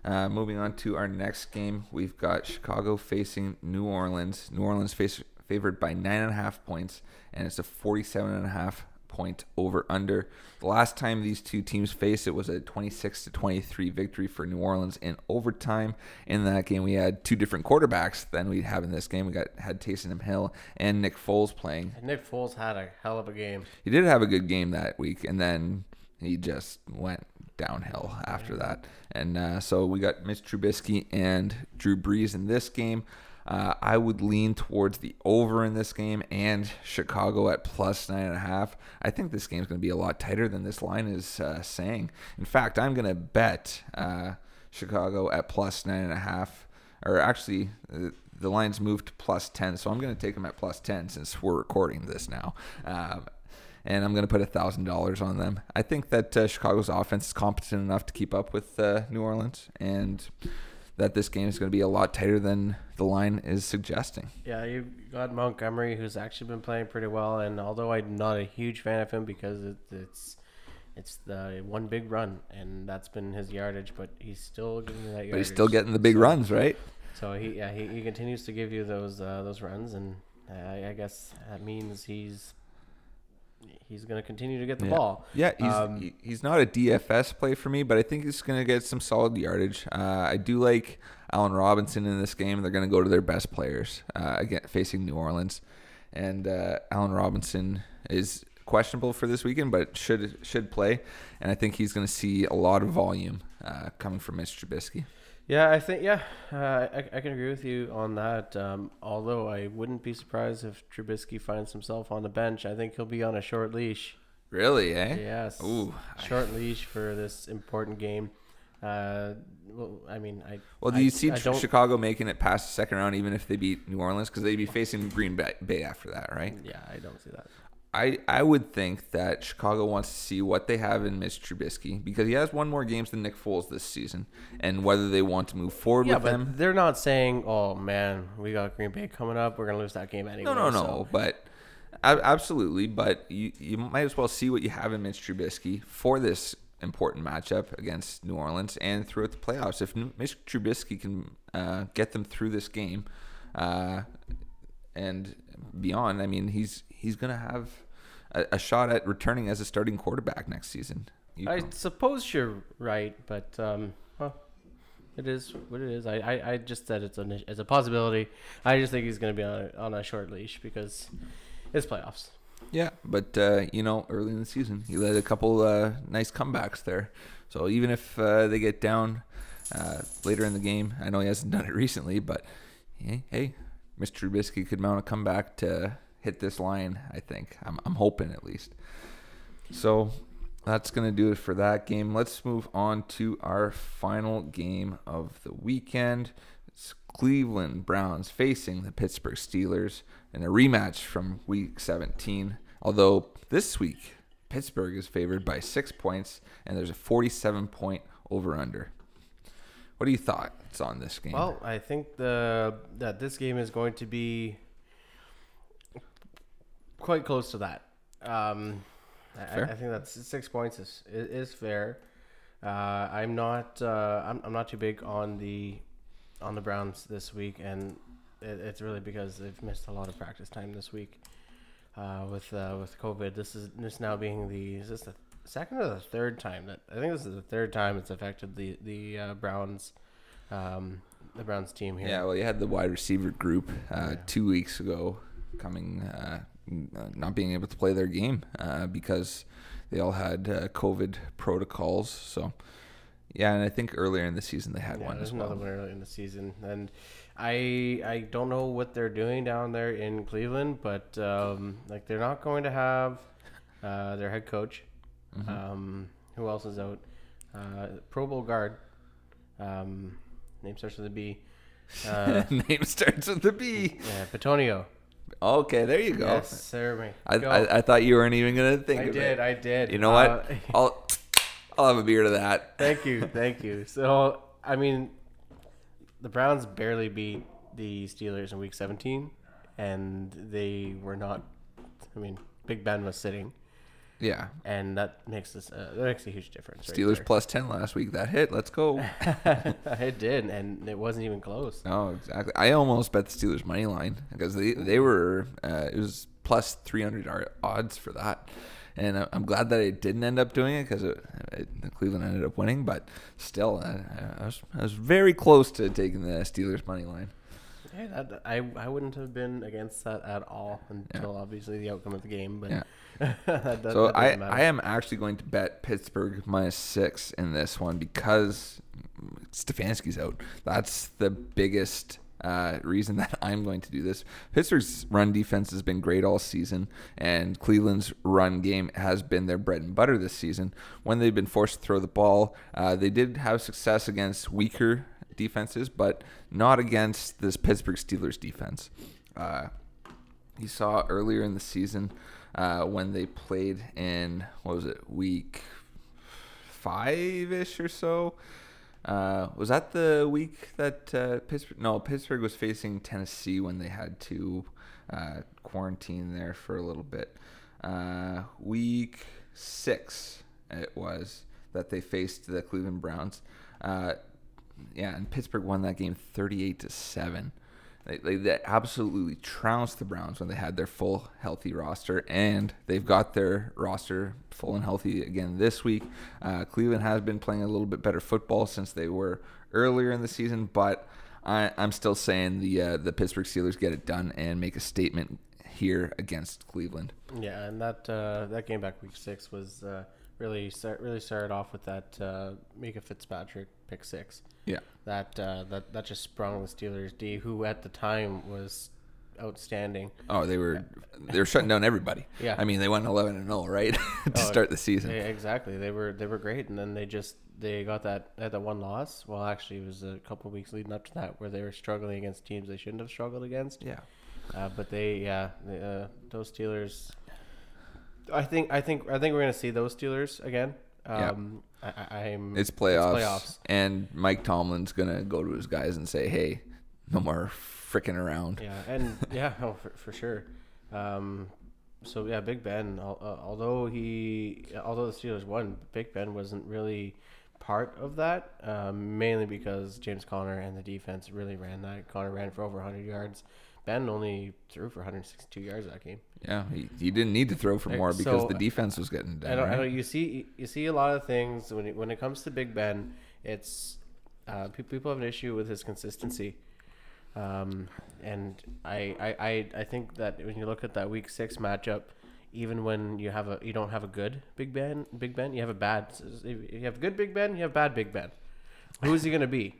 A: Uh, moving on to our next game, we've got Chicago facing New Orleans. New Orleans face, favored by nine and a half points, and it's a 47 and a half point over under. The last time these two teams faced, it was a 26 to 23 victory for New Orleans in overtime. In that game, we had two different quarterbacks than we have in this game. We got had Taysom Hill and Nick Foles playing.
B: And Nick Foles had a hell of a game.
A: He did have a good game that week, and then he just went downhill after that. And uh, so we got Mitch Trubisky and Drew Brees in this game. Uh, I would lean towards the over in this game and Chicago at plus nine and a half. I think this game's going to be a lot tighter than this line is uh, saying. In fact, I'm going to bet uh, Chicago at plus nine and a half. Or actually, uh, the line's moved to plus 10, so I'm going to take them at plus 10 since we're recording this now. Um, and I'm going to put $1,000 on them. I think that uh, Chicago's offense is competent enough to keep up with uh, New Orleans and that this game is going to be a lot tighter than the line is suggesting.
B: Yeah, you got Montgomery, who's actually been playing pretty well. And although I'm not a huge fan of him because it, it's it's the one big run, and that's been his yardage, but he's still getting that yardage.
A: But he's still getting the big
B: So-
A: runs, right?
B: So he yeah he, he continues to give you those uh, those runs, and uh, I I guess that means he's he's going to continue to get the
A: Yeah.
B: ball.
A: Yeah, he's
B: Um,
A: he- he's not a DFS play for me, but I think he's going to get some solid yardage. Uh, I do like Allen Robinson in this game. They're going to go to their best players uh, again facing New Orleans, and uh, Allen Robinson is questionable for this weekend, but should should play, and I think he's going to see a lot of volume uh, coming from Mitch Trubisky.
B: Yeah, I think yeah, uh, I I can agree with you on that. Um, although I wouldn't be surprised if Trubisky finds himself on the bench. I think he'll be on a short leash.
A: Really, eh?
B: Yes.
A: Ooh.
B: Short leash for this important game. Uh, well, I mean, I.
A: Well, do
B: I-
A: you see
B: I
A: Chicago making it past the second round, even if they beat New Orleans, because they'd be facing Green Bay after that, right?
B: Yeah, I don't see that.
A: I, I would think that Chicago wants to see what they have in Mitch Trubisky because he has one more games than Nick Foles this season, and whether they want to move forward
B: Yeah,
A: with
B: but
A: them.
B: they're not saying, "Oh man, we got Green Bay coming up. We're gonna lose that game anyway."
A: No, no, no.
B: so-
A: But absolutely, but you you might as well see what you have in Mitch Trubisky for this important matchup against New Orleans and throughout the playoffs. If Mitch Trubisky can uh, get them through this game uh, and beyond, I mean, he's he's gonna have a, a shot at returning as a starting quarterback next season. You
B: I suppose you're right, but um, well, it is what it is. I, I, I just said it's a it's a possibility. I just think he's going to be on a, on a short leash because it's playoffs.
A: Yeah, but uh, you know, early in the season, he led a couple uh, nice comebacks there. So even if uh, they get down uh, later in the game, I know he hasn't done it recently, but hey, hey, Mr. Trubisky could mount a comeback to hit this line. I think I'm, I'm hoping at least. So that's going to do it for that game. Let's move on to our final game of the weekend. It's Cleveland Browns facing the Pittsburgh Steelers in a rematch from week 17. Although this week, Pittsburgh is favored by six points, and there's a 47 point over under. What do you thought it's on this game?
B: Well, I think the that this game is going to be quite close to that. Um, I. I think that's six points is is, fair. Uh, I'm not uh, I'm, I'm not too big on the on the Browns this week, and it, it's really because they've missed a lot of practice time this week uh, with uh, with COVID. This is this now being the is this the second or the third time that I think this is the third time it's affected the the uh, Browns um, the Browns team here.
A: Yeah, well, you had the wide receiver group uh,
B: Yeah.
A: two weeks ago coming, not being able to play their game uh, because they all had uh, COVID protocols. So, yeah, and I think earlier in the season they had
B: Yeah,
A: one
B: there's
A: as well.
B: another one early in the season, and I I don't know what they're doing down there in Cleveland, but um, like they're not going to have uh, their head coach.
A: Mm-hmm.
B: Um, who else is out? Uh, Pro Bowl guard. Um, name starts with a B. Uh,
A: Name starts with the B.
B: yeah, Bitonio.
A: Okay, there you go.
B: Yes, sir. me.
A: I. I, I thought you weren't even gonna think
B: I
A: of
B: did.
A: it.
B: I did.
A: You know
B: Uh,
A: what? I'll I'll have a beer to that.
B: Thank you, thank you. So, I mean, the Browns barely beat the Steelers in Week 17, and they were not. I mean, Big Ben was sitting,
A: Yeah,
B: and that makes this uh, that makes a huge difference.
A: Steelers
B: there.
A: plus ten last week. That hit. Let's go.
B: it did, and it wasn't even close.
A: No, exactly. I almost bet the Steelers money line because they they were uh, it was plus three hundred odds for that, and I'm glad that I didn't end up doing it because it, it, Cleveland ended up winning. But still, I, I was I was very close to taking the Steelers money line.
B: Yeah, that, I I wouldn't have been against that at all until obviously the outcome of the game. But
A: Yeah.
B: that,
A: So
B: that
A: I,
B: matter.
A: I am actually going to bet Pittsburgh minus six in this one because Stefanski's out. That's the biggest uh, reason that I'm going to do this. Pittsburgh's run defense has been great all season, and Cleveland's run game has been their bread and butter this season. When they've been forced to throw the ball, uh, they did have success against weaker defenses, but not against this Pittsburgh Steelers defense. Uh, you saw earlier in the season uh, when they played in what was it week five ish or so. Uh, was that the week that uh, Pittsburgh? No, Pittsburgh was facing Tennessee when they had to uh, quarantine there for a little bit. Uh, week six, it was that they faced the Cleveland Browns. Yeah, and Pittsburgh won that game thirty-eight to seven. They, they, they absolutely trounced the Browns when they had their full healthy roster, and they've got their roster full and healthy again this week. Uh, Cleveland has been playing a little bit better football since they were earlier in the season, but I, I'm still saying the uh, the Pittsburgh Steelers get it done and make a statement here against Cleveland.
B: Yeah, and that uh, that game back week six was uh, really start, really started off with that uh, Minkah Fitzpatrick pick six.
A: Yeah.
B: That uh, that that just sprung the Steelers D, who at the time was outstanding.
A: Oh, they were they were shutting down everybody.
B: Yeah.
A: I mean they went 11 and 0, right, to
B: Oh,
A: start the season.
B: Yeah, exactly. They were they were great, and then they just they got that had that one loss. Well, actually, it was a couple of weeks leading up to that where they were struggling against teams they shouldn't have struggled against.
A: Yeah.
B: Uh, but they, yeah, they, uh, those Steelers. I think I think I think we're gonna see those Steelers again.
A: Yeah.
B: Um, I, I, I'm
A: It's playoffs,
B: playoffs.
A: and Mike Tomlin's gonna go to his guys and say, "Hey, no more fricking around."
B: Yeah, and yeah, no, for, for sure. Um, so yeah, Big Ben. Uh, although he, although the Steelers won, Big Ben wasn't really part of that. Um, mainly because James Conner and the defense really ran that. Conner ran for over 100 yards. Ben only threw for 162 yards that game.
A: Yeah, he, he didn't need to throw for more because
B: so,
A: the defense was getting down.
B: I
A: done.
B: know, I
A: right?
B: you see you see a lot of things when it, when it comes to Big Ben. It's uh, people have an issue with his consistency, um, and I, I, I I think that when you look at that Week Six matchup, even when you have a you don't have a good Big Ben, Big Ben, you have a bad. You have good Big Ben, you have bad Big Ben. Who is he going to be,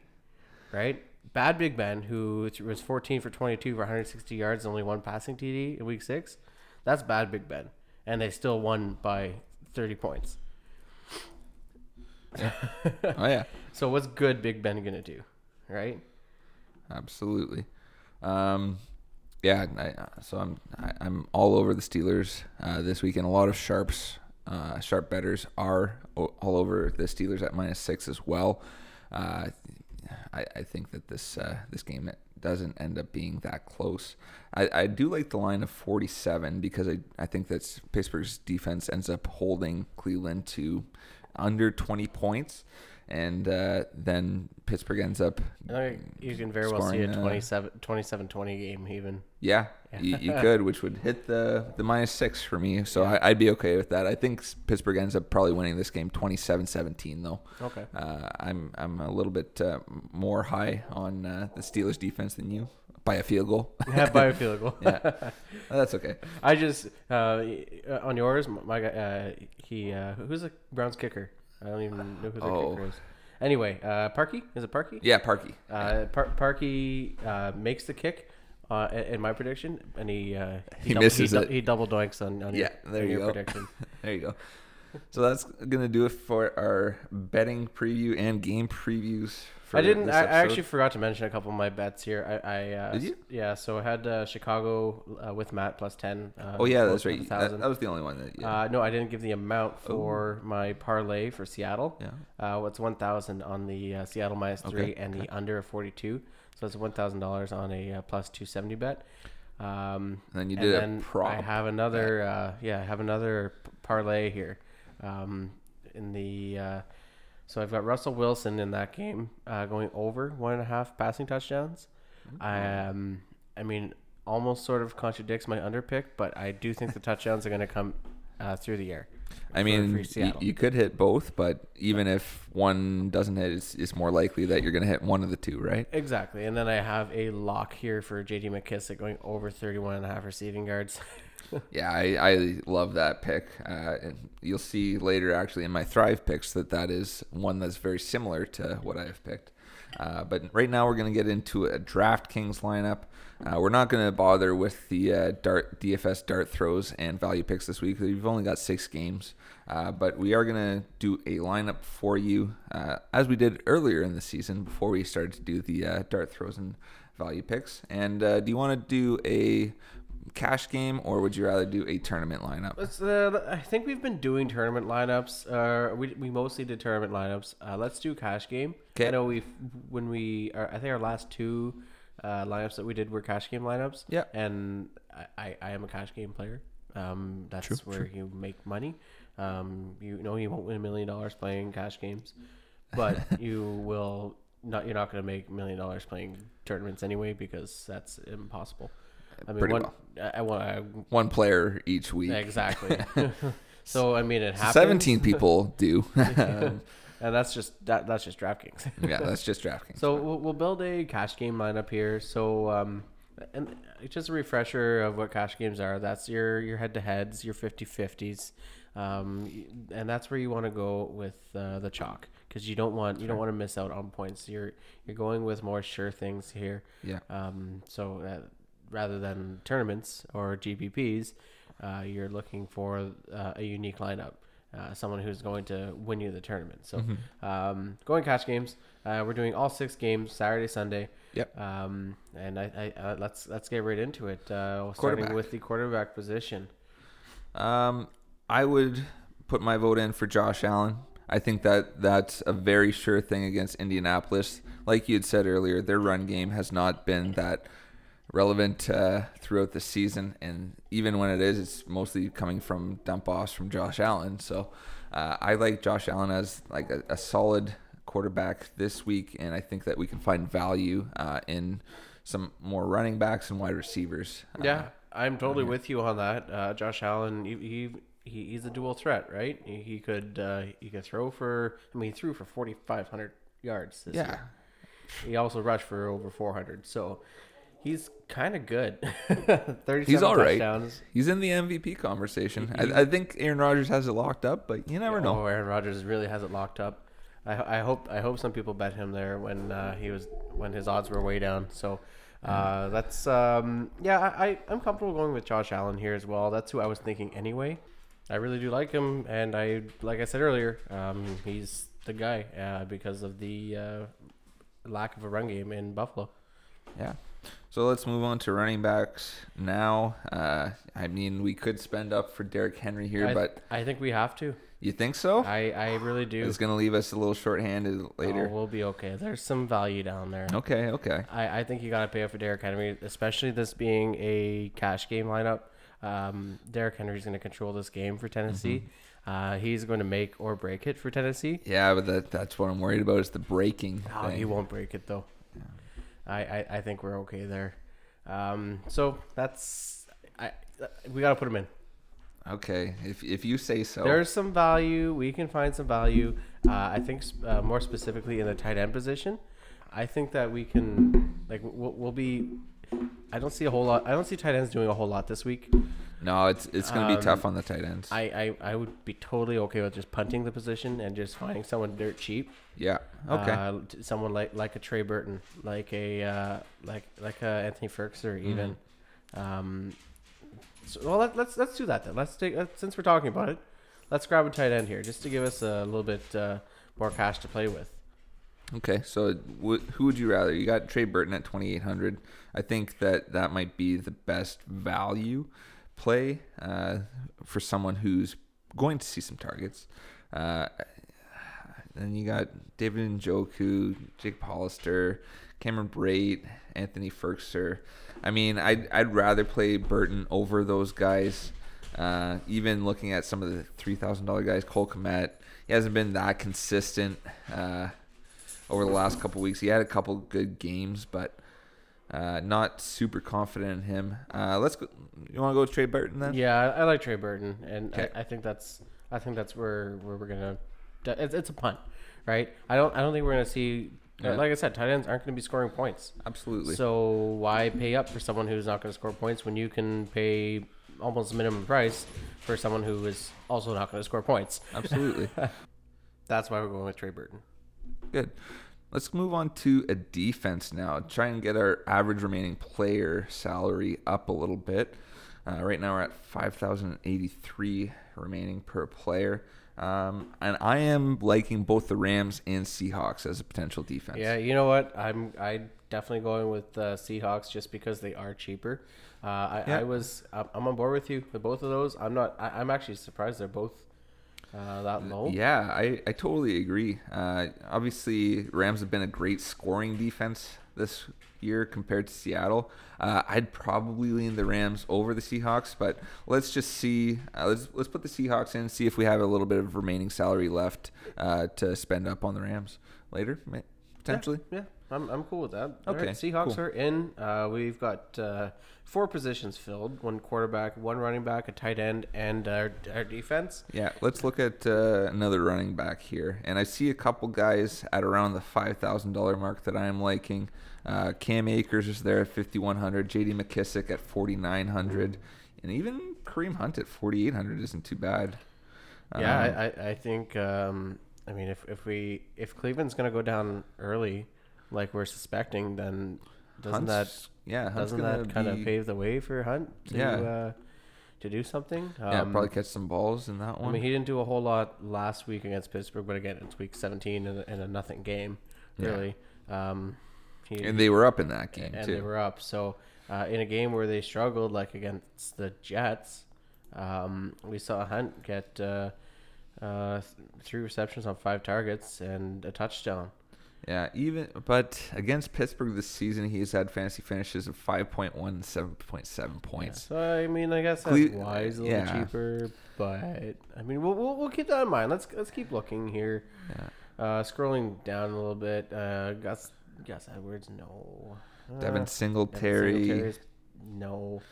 B: right? Bad Big Ben, who was 14 for 22 for 160 yards, and only one passing TD in Week Six. That's bad Big Ben, and they still won by 30 points.
A: oh yeah,
B: So what's good Big Ben gonna do, right?
A: absolutely. Um, yeah, I, uh, so I'm I, I'm all over the Steelers uh, this weekend. A lot of sharps, uh, sharp betters are all over the Steelers at minus six as well. Uh, I, I think that this uh, this game doesn't end up being that close. I, I do like the line of 47 because I, I think that Pittsburgh's defense ends up holding Cleveland to under 20 points. And uh, then Pittsburgh ends up,
B: you can very well see a
A: Scoring, uh,
B: 27, 27-20 game even.
A: yeah, you, you could, which would hit the, the minus six for me. So I, I'd be okay with that. I think Pittsburgh ends up probably winning this game 27 17, though.
B: Okay.
A: Uh, I'm I'm a little bit uh, more high on uh, the Steelers defense than you by a field goal.
B: Yeah, by a field goal.
A: yeah, that's okay.
B: I just uh, on yours, my guy, uh, he uh, who's the Browns kicker? I don't even know who the
A: Oh.
B: kicker is. Anyway, uh, Parkey is it Parkey?
A: Yeah, Parkey.
B: Uh, Par- Parkey uh, makes the kick. Uh, in my prediction, and he uh,
A: He
B: double,
A: misses
B: he,
A: it.
B: he double doinks on, on
A: Yeah,
B: your,
A: there
B: on
A: you go.
B: prediction.
A: There you go. So that's gonna do it for our betting preview and game previews.
B: I didn't. I, I actually forgot to mention a couple of my bets here. I, I uh,
A: Did you?
B: Yeah. So I had uh, Chicago uh, with Matt plus ten. Uh,
A: Oh yeah, that's right. That, that was the only one that. Yeah.
B: Uh, no, I didn't give the amount for my parlay for Seattle.
A: yeah.
B: Uh, what's one thousand on the uh, Seattle minus three
A: Okay,
B: and the under of forty two. So it's one thousand dollars on a uh, plus two seventy bet. Um,
A: And then you did
B: then
A: a prop.
B: I have another. Uh, yeah, I have another parlay here. Um, in the uh, so I've got Russell Wilson in that game uh, going over one and a half passing touchdowns.
A: Mm-hmm.
B: Um, I mean, almost sort of contradicts my under pick, but I do think the touchdowns are going to come uh, through the air.
A: I mean, y- you could hit both, but even if one doesn't hit, it's, it's more likely that you're gonna hit one of the two, right?
B: Exactly. And then I have a lock here for JD McKissic going over 31 and a half receiving yards.
A: Yeah, I, I love that pick. Uh, and you'll see later, actually, in my Thrive picks, that that is one that's very similar to what I've picked. Uh, but right now, we're going to get into a DraftKings lineup. Uh, we're not going to bother with the uh, dart DFS dart throws and value picks this week. We've only got six games, uh, but we are going to do a lineup for you uh, as we did earlier in the season before we started to do the uh, dart throws and value picks. And uh, do you want to do a cash game or would you rather do a tournament lineup?
B: Uh, I think we've been doing tournament lineups. Uh, we, we mostly did tournament lineups. Uh, let's do cash game.
A: 'Kay.
B: I know we when we are, I think our last two uh, lineups that we did were cash game lineups.
A: Yeah.
B: And I, I, I am a cash game player. Um, that's
A: True,
B: where you make money. Um, you know you won't win a million dollars playing cash games, but you will not. You're not going to make a million dollars playing tournaments anyway because that's impossible. I mean,
A: Pretty
B: one,
A: well.
B: I, I want I
A: One player each week.
B: Exactly. so I mean, it happens.
A: 17 people do. Um,
B: and that's just that. That's just DraftKings.
A: yeah, that's just DraftKings.
B: so we'll, we'll build a cash game lineup here. So um, and just a refresher of what cash games are. That's your your head to heads, your 50-50s. um, and that's where you want to go with uh, the chalk because you don't want you don't want to miss out on points. You're you're going with more sure things here.
A: yeah.
B: Um, so uh, rather than tournaments or GPPs, uh, you're looking for uh, a unique lineup, uh, someone who's going to win you the tournament. So
A: Mm-hmm.
B: um, going cash games, uh, we're doing all six games Saturday, Sunday.
A: Yep.
B: Um, and I, I uh, let's let's get right into it. Uh, starting with the quarterback position.
A: Um, I would put my vote in for Josh Allen. I think that that's a very sure thing against Indianapolis. Like you had said earlier, their run game has not been that relevant uh, throughout the season, and even when it is, it's mostly coming from dump offs from Josh Allen. So uh, I like Josh Allen as like a, a solid quarterback this week, and I think that we can find value uh, in some more running backs and wide receivers. Uh,
B: Yeah, I'm totally with you on that. Uh, Josh Allen, he, he, he he's a dual threat, right? He, he could uh, he could throw for. I mean, he threw for 4,500 yards this
A: yeah.
B: year. He also rushed for over 400, so he's kind of good. 37
A: He's all right.
B: touchdowns.
A: He's in the MVP conversation.
B: He-
A: I, I think Aaron Rodgers has it locked up, but you never know.
B: Oh, Aaron Rodgers really has it locked up. I, I hope I hope some people bet him there when uh, he was when his odds were way down. So uh, that's um, yeah. I, I I'm comfortable going with Josh Allen here as well. That's who I was thinking anyway. I really do like him, and I like I said earlier, um, he's the guy uh, because of the uh, lack of a run game in Buffalo.
A: Yeah. So let's move on to running backs now. Uh, I mean, we could spend up for Derrick Henry here,
B: I,
A: but
B: I think we have to.
A: you think so?
B: I, I really do.
A: It's going to leave us a little short-handed
B: Oh,
A: later.
B: we'll be okay. There's some value down there.
A: Okay, okay.
B: I, I think you got to pay up for Derrick Henry, especially this being a cash game lineup. Um, Derrick Henry's going to control this game for Tennessee. Uh, he's going to make or break it for Tennessee.
A: Yeah, but that, that's what I'm worried about is the breaking
B: Oh,
A: thing.
B: he won't break it though. I, I, I think we're okay there. Um, so that's I we got to put him in.
A: Okay, if if you say so.
B: There's some value. We can find some value. Uh, I think uh, more specifically in the tight end position. I think that we can like we'll, we'll be. I don't see a whole lot. I don't see tight ends doing a whole lot this week.
A: No, it's it's going to be
B: Um,
A: tough on the tight ends.
B: I, I, I would be totally okay with just punting the position and just finding someone dirt cheap.
A: yeah. Okay.
B: Uh, someone like like a Trey Burton, like a uh, like like a Anthony Ferguson, even. Um, so, well, let, let's let's do that then. Let's take uh, since we're talking about it, let's grab a tight end here just to give us a little bit uh, more cash to play with.
A: Okay, so wh- who would you rather? You got Trey Burton at 2,800. I think that that might be the best value play uh, for someone who's going to see some targets. Uh, then you got David Njoku, Jake Hollister, Cameron Brate, Anthony Firkser. I mean, I'd, I'd rather play Burton over those guys. Uh, even looking at some of the $3,000 guys, Cole Kmet, he hasn't been that consistent. Uh, over the last couple weeks. He had a couple good games, but uh, not super confident in him. Uh, let's go. You want to go with Trey Burton then?
B: Yeah, I, I like Trey Burton, and. I, I think that's I think that's where, where we're gonna. It's, it's a punt, right? I don't I don't think we're gonna see. uh,
A: Yeah.
B: Like I said, tight ends aren't going to be scoring points.
A: Absolutely.
B: So why pay up for someone who's not going to score points when you can pay almost minimum price for someone who is also not going to score points?
A: Absolutely.
B: That's why we're going with Trey Burton.
A: Good. Let's move on to a defense now. Try and get our average remaining player salary up a little bit. Uh, right now we're at 5,083 remaining per player. Um, and I am liking both the Rams and Seahawks as a potential defense.
B: Yeah, you know what? I'm I definitely going with uh, Seahawks just because they are cheaper. Uh, I,
A: Yeah.
B: I was I'm I'm on board with you with both of those. I'm not. I, I'm actually surprised they're both uh, that low.
A: Yeah, I, I totally agree. Uh, obviously, Rams have been a great scoring defense this year compared to Seattle. Uh, I'd probably lean the Rams over the Seahawks, but let's just see. Uh, let's let's put the Seahawks in, see if we have a little bit of remaining salary left uh, to spend up on the Rams later, potentially.
B: Yeah, I'm, I'm cool with that.
A: Okay,
B: right, Seahawks
A: cool.
B: are in. Uh, we've got uh, four positions filled: one quarterback, one running back, a tight end, and our, our defense.
A: Yeah, let's look at uh, another running back here. And I see a couple guys at around the $5,000 mark that I am liking. Uh, Cam Akers is there at 5100 JD McKissic at 4900 and even Kareem Hunt at 4800 isn't too bad.
B: Yeah,
A: Um,
B: I, I, I think. Um, I mean, if, if we if Cleveland's gonna go down early, like we're suspecting, then doesn't that
A: yeah, Hunt's
B: doesn't that kind of pave the way for Hunt to
A: Yeah.
B: uh, to do something?
A: Yeah,
B: Um,
A: probably catch some balls in that one.
B: I mean, he didn't do a whole lot last week against Pittsburgh, but again, it's week 17 and, a- and a nothing game,
A: Yeah.
B: really. Um, he,
A: and they were up in that game
B: and
A: too.
B: they were up. So uh, in a game where they struggled, like against the Jets, um, we saw Hunt get uh, uh, th- three receptions on five targets and a touchdown.
A: Yeah, even but against Pittsburgh this season, he's had fantasy finishes of 5.1 7.7 points.
B: So I mean, I guess that's
A: Cle-
B: why he's a little
A: yeah.
B: cheaper, but I mean, we'll, we'll we'll keep that in mind. Let's let's keep looking here.
A: Yeah.
B: Uh, scrolling down a little bit, uh, Gus Gus Edwards, no. Uh,
A: Devin
B: Devin
A: Singletary.
B: Singletary's- no.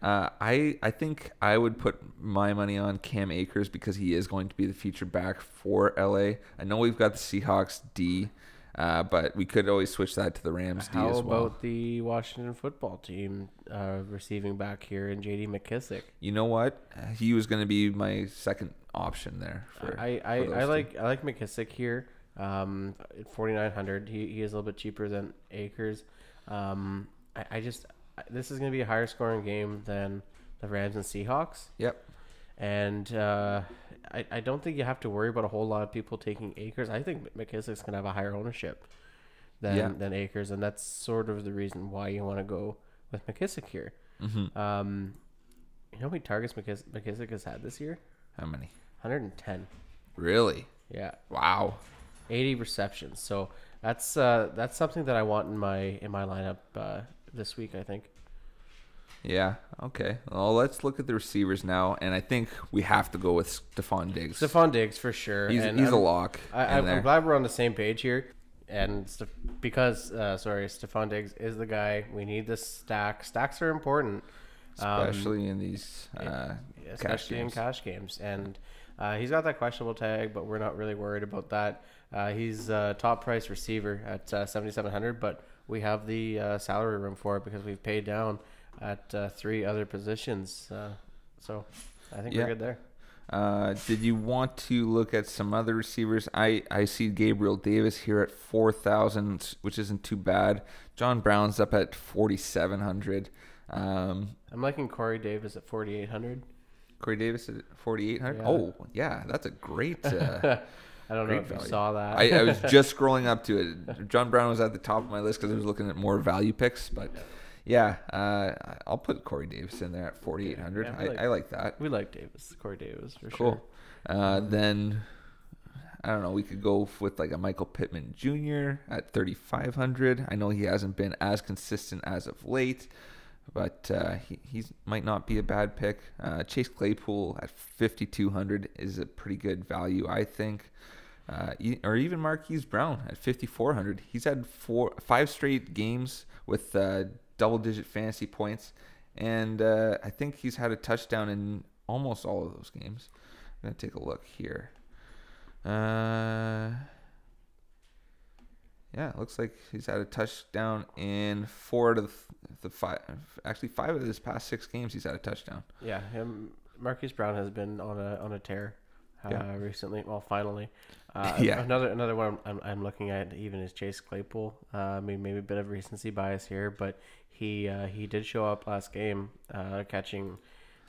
A: Uh, I I think I would put my money on Cam Akers because he is going to be the featured back for LA. I know we've got the Seahawks D, uh, but we could always switch that to the Rams D
B: How
A: as well.
B: about the Washington football team uh, receiving back here in J.D. McKissic?
A: You know what? He was going to be my second option there. For,
B: I, I,
A: for
B: I
A: two.
B: like I like McKissic here. Um, at forty nine hundred, he he is a little bit cheaper than Akers. Um, I, I just this is going to be a higher scoring game than the Rams and Seahawks.
A: Yep.
B: and uh, I I don't think you have to worry about a whole lot of people taking Akers. I think McKissic's gonna have a higher ownership than
A: Yeah.
B: than Akers, and that's sort of the reason why you want to go with McKissic here.
A: Mm-hmm.
B: Um, you know how many targets McKiss- McKissic has had this year?
A: How many?
B: 110.
A: Really?
B: Yeah,
A: Wow.
B: 80 receptions. So that's uh, that's something that I want in my in my lineup uh, this week. I think.
A: Yeah. Okay. Well, let's look at the receivers now, and I think we have to go with Stefon Diggs.
B: Stefon Diggs for sure.
A: he's
B: and
A: he's a lock.
B: I. I'm glad we're on the same page here, and Steph- because uh, sorry, Stefon Diggs is the guy. We need this stack. Stacks are important, um,
A: especially in these uh, cash
B: especially in
A: games.
B: cash games. And uh, he's got that questionable tag, but we're not really worried about that. Uh, he's a top price receiver at uh, 7,700, but we have the uh, salary room for it because we've paid down at uh, three other positions. Uh, so I think
A: Yeah.
B: we're good there.
A: Uh, did you want to look at some other receivers? I, I see Gabriel Davis here at 4,000, which isn't too bad. John Brown's up at 4,700. Um,
B: I'm liking Corey Davis at 4,800.
A: Corey Davis at 4,800.
B: Yeah.
A: Oh, yeah, that's a great. Uh,
B: I don't know if you saw that.
A: I, I was just scrolling up to it. John Brown was at the top of my list because I was looking at more value picks. But yeah, uh, I'll put Corey Davis in there at 4,800.
B: Yeah, I
A: I,
B: like-
A: I like that.
B: we like Davis, Corey Davis for
A: Cool.
B: sure.
A: Uh, then I don't know. We could go with like a Michael Pittman Jr. at 3,500. I know he hasn't been as consistent as of late, but uh, he he's, might not be a bad pick. Uh, Chase Claypool at 5,200 is a pretty good value, I think. Uh, or even Marquise Brown at 5,400. He's had four, five straight games with uh, double-digit fantasy points, and uh, I think he's had a touchdown in almost all of those games. I'm gonna take a look here. Uh, yeah, it looks like he's had a touchdown in four out of the five. Actually, five of his past six games, he's had a touchdown.
B: Yeah, him. Marquise Brown has been on a on a tear uh,
A: Yeah.
B: recently. Well, finally. Uh,
A: Yeah.
B: Another another one I'm, I'm looking at even is Chase Claypool. Uh, I mean, maybe a bit of recency bias here, but he uh, he did show up last game, uh, catching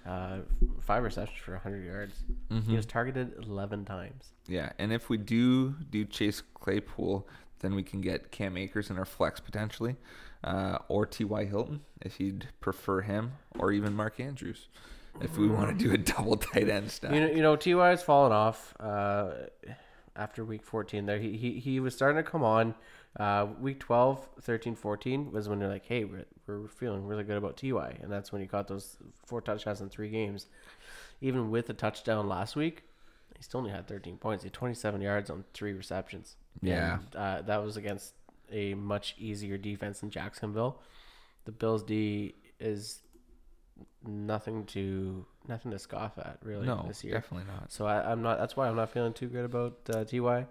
B: uh, five receptions for 100 yards.
A: Mm-hmm.
B: He was targeted 11 times.
A: Yeah, and if we do do Chase Claypool, then we can get Cam Akers in our flex potentially, uh, or T.Y. Hilton if you'd prefer him, or even Mark Andrews if we want to do a double tight end stack.
B: You know, you know, Ty has fallen off uh, after week 14. There, he, he he was starting to come on. Uh, week 12, 13, 14 was when they're like, hey, we're, we're feeling really good about Ty, and that's when he caught those four touchdowns in three games. Even with a touchdown last week, he still only had 13 points. He had 27 yards on three receptions.
A: Yeah.
B: And, uh, that was against a much easier defense in Jacksonville. The Bills D is nothing to nothing to scoff at really
A: no,
B: this year.
A: definitely not.
B: So I, I'm not. That's why I'm not feeling too good about uh, Ty.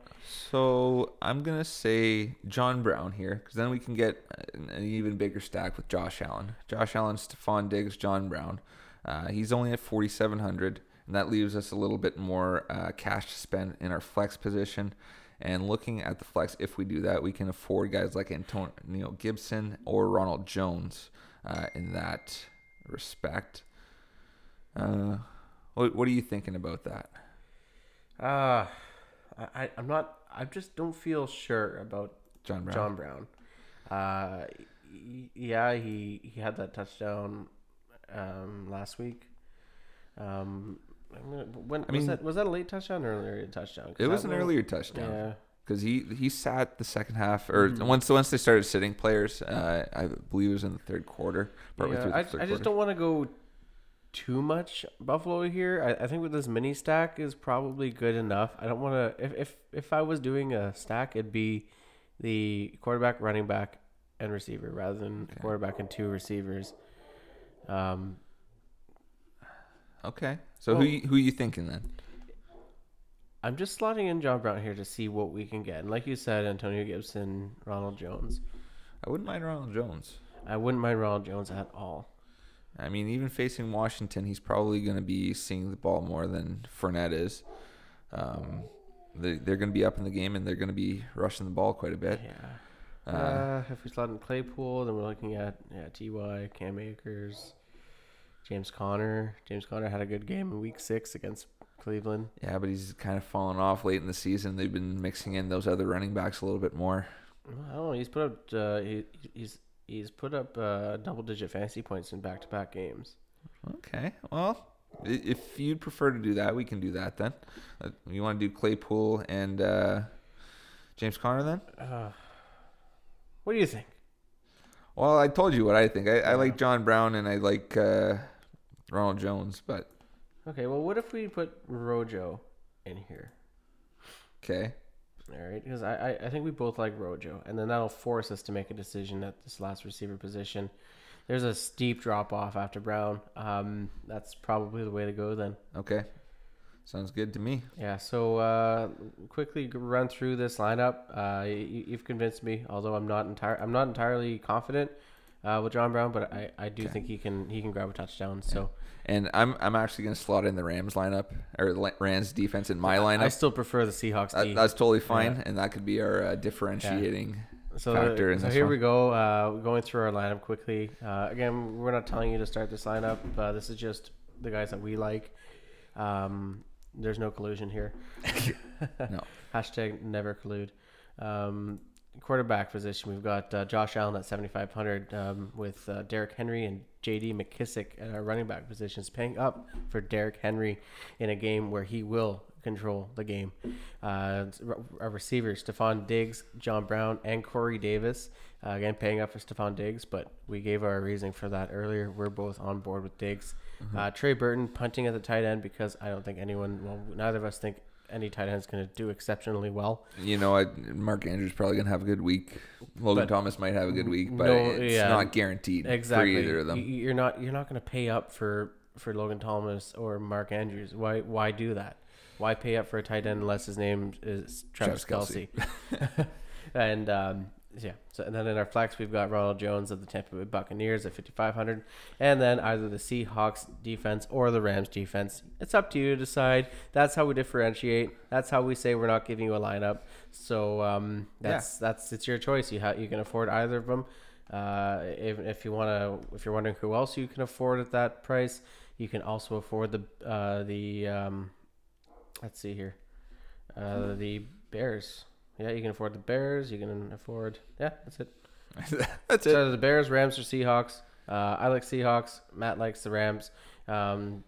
A: So I'm gonna say John Brown here, because then we can get an, an even bigger stack with Josh Allen. Josh Allen, Stefon Diggs, John Brown. Uh, he's only at 4,700, and that leaves us a little bit more uh, cash to spend in our flex position. And looking at the flex, if we do that, we can afford guys like Antonio Gibson or Ronald Jones uh, in that respect. Uh, what, what are you thinking about that?
B: Uh, I, I'm not. I just don't feel sure about
A: John Brown.
B: John Brown. Uh, y- yeah, he he had that touchdown um last week. Um, I'm gonna, when
A: I
B: was
A: mean-
B: that? Was that a late touchdown or an early touchdown? 'Cause
A: It was
B: that
A: an earlier touchdown.
B: Yeah.
A: because he he sat the second half or
B: Mhm.
A: once once they started sitting players. Uh, I believe it was in the third quarter. partway
B: Yeah,
A: through the
B: I,
A: third
B: I just
A: quarter.
B: don't want to go too much Buffalo here. I, I think with this mini stack is probably good enough. I don't want to. If, if if I was doing a stack, it'd be the quarterback, running back, and receiver rather than
A: Okay.
B: quarterback and two receivers. Um,
A: Okay, so
B: Well-
A: who you, who you thinking then?
B: I'm just slotting in John Brown here to see what we can get. And like you said, Antonio Gibson, Ronald Jones.
A: I wouldn't mind Ronald Jones.
B: I wouldn't mind Ronald Jones at all.
A: I mean, even facing Washington, he's probably going to be seeing the ball more than Fournette is. Um, they, they're going to be up in the game and they're going to be rushing the ball quite a bit.
B: Yeah.
A: Uh,
B: Uh, if we slot in Claypool, then we're looking at yeah, Ty, Cam Akers, James Conner. James Conner had a good game in Week Six against Cleveland.
A: Yeah, but he's kind of fallen off late in the season. They've been mixing in those other running backs a little bit more.
B: I don't know. He's put up. Uh, he, he's he's put up uh, double digit fantasy points in back to back games.
A: Okay, well, if you'd prefer to do that, we can do that then. Uh, You want to do Claypool and uh, James Conner then?
B: Uh, what do you think?
A: Well, I told you what I think. I, I like John Brown and I like uh, Ronald Jones, but
B: Okay, well, what if we put Rojo in here?
A: okay.
B: All right, because I, I, I think we both like Rojo, and then that'll force us to make a decision at this last receiver position. There's a steep drop off after Brown. Um, that's probably the way to go then.
A: Okay. Sounds good to me.
B: Yeah. So uh, quickly run through this lineup. Uh, you, you've convinced me, although I'm not entire I'm not entirely confident uh, with John Brown, but I, I do
A: Okay.
B: think he can he can grab a touchdown. So
A: And I'm I'm actually going to slot in the Rams lineup or the Rams defense in my lineup.
B: I still prefer the Seahawks.
A: That- that's totally fine, and that could be our uh, differentiating.
B: So,
A: factor in
B: so here
A: one.
B: we go. Uh, going through our lineup quickly. Uh, again, we're not telling you to start this lineup. Uh, this is just the guys that we like. Um, there's no collusion here.
A: No.
B: Hashtag never collude. Um, quarterback position, we've got uh, Josh Allen at 7,500 um, with uh, Derrick Henry and J.D. McKissic at our running back positions, paying up for Derrick Henry in a game where he will control the game. Uh, our receivers, Stefon Diggs, John Brown, and Corey Davis. Uh, again, paying up for Stefon Diggs, but we gave our reasoning for that earlier. We're both on board with Diggs. Uh, Trey Burton punting at the tight end because I don't think anyone, well, neither of us think any tight end is going to do exceptionally well.
A: You know what? Mark Andrews probably going to have a good week. Logan
B: But-
A: Thomas might have a good week, but
B: No,
A: it's
B: yeah.
A: not guaranteed
B: Exactly.
A: for either of them.
B: You're not you're not going to pay up for for Logan Thomas or Mark Andrews. Why why do that? Why pay up for a tight end unless his name is Travis,
A: Travis
B: Kelce? and um, yeah, so and then in our flex we've got Ronald Jones of the Tampa Bay Buccaneers at 5500, and then either the Seahawks defense or the Rams defense. It's up to you to decide. That's how we differentiate. That's how we say we're not giving you a lineup. So um, that's that's it's your choice. You ha- you can afford either of them. Uh, if, if you want to, if you're wondering who else you can afford at that price, you can also afford the uh, the um, let's see here, uh, the Bears. Yeah, you can afford the Bears. You can afford yeah, that's it.
A: That's it.
B: So the Bears, Rams, or Seahawks. Uh, I like Seahawks. Matt likes the Rams. Um,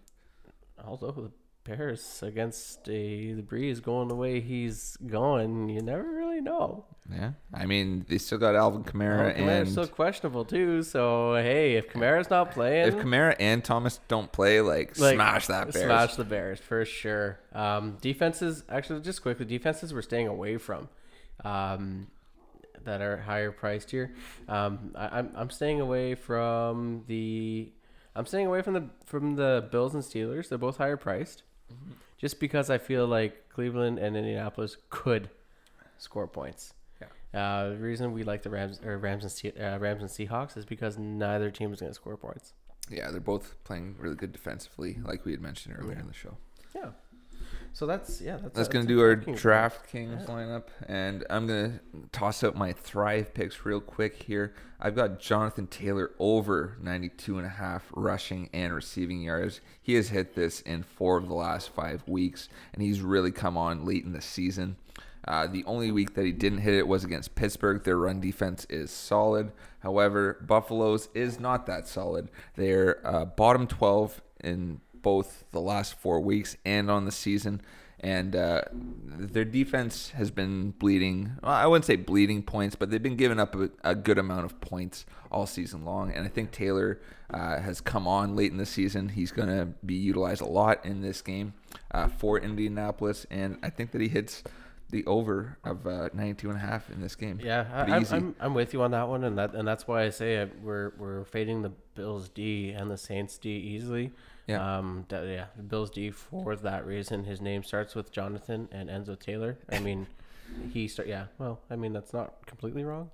B: although the Bears against a, the Brees going the way he's going, you never really know.
A: Yeah, I mean they still got Alvin Kamara,
B: Kamara's
A: and
B: still questionable too. So hey, if Kamara's not playing,
A: if Kamara and Thomas don't play, like,
B: like,
A: smash that Bears.
B: Smash the Bears for sure. Um, defenses, actually, just quickly, defenses we're staying away from. Um, that are higher priced here. Um, I, I'm I'm staying away from the. I'm staying away from the from the Bills and Steelers. They're both higher priced,
A: Mm-hmm.
B: just because I feel like Cleveland and Indianapolis could score points. Uh, the reason we like the Rams or Rams and Se- uh, Rams and Seahawks is because neither team is going to score points.
A: Yeah, they're both playing really good defensively, like we had mentioned earlier in the show.
B: Yeah. So that's yeah. That's,
A: That's
B: gonna
A: do our
B: DraftKings
A: DraftKings lineup, and I'm going to toss out my Thrive picks real quick here. I've got Jonathan Taylor over 92 and a half rushing and receiving yards. He has hit this in four of the last five weeks, and he's really come on late in the season. Uh, the only week that he didn't hit it was against Pittsburgh. Their run defense is solid. However, Buffalo's is not that solid. They're uh, bottom 12 in both the last four weeks and on the season. And uh, their defense has been bleeding. Well, I wouldn't say bleeding points, but they've been giving up a, a good amount of points all season long. And I think Taylor uh, has come on late in the season. He's going to be utilized a lot in this game uh, for Indianapolis. And I think that he hits the over of uh, 92 and a half in this game.
B: Yeah, I, I'm,
A: easy.
B: I'm I'm with you on that one, and that and that's why I say it, we're we're fading the Bills D and the Saints D easily.
A: Yeah.
B: Um. that- yeah. Bills D for that reason. His name starts with Jonathan and ends with Taylor. I mean, he start. Yeah. Well, I mean that's not completely wrong.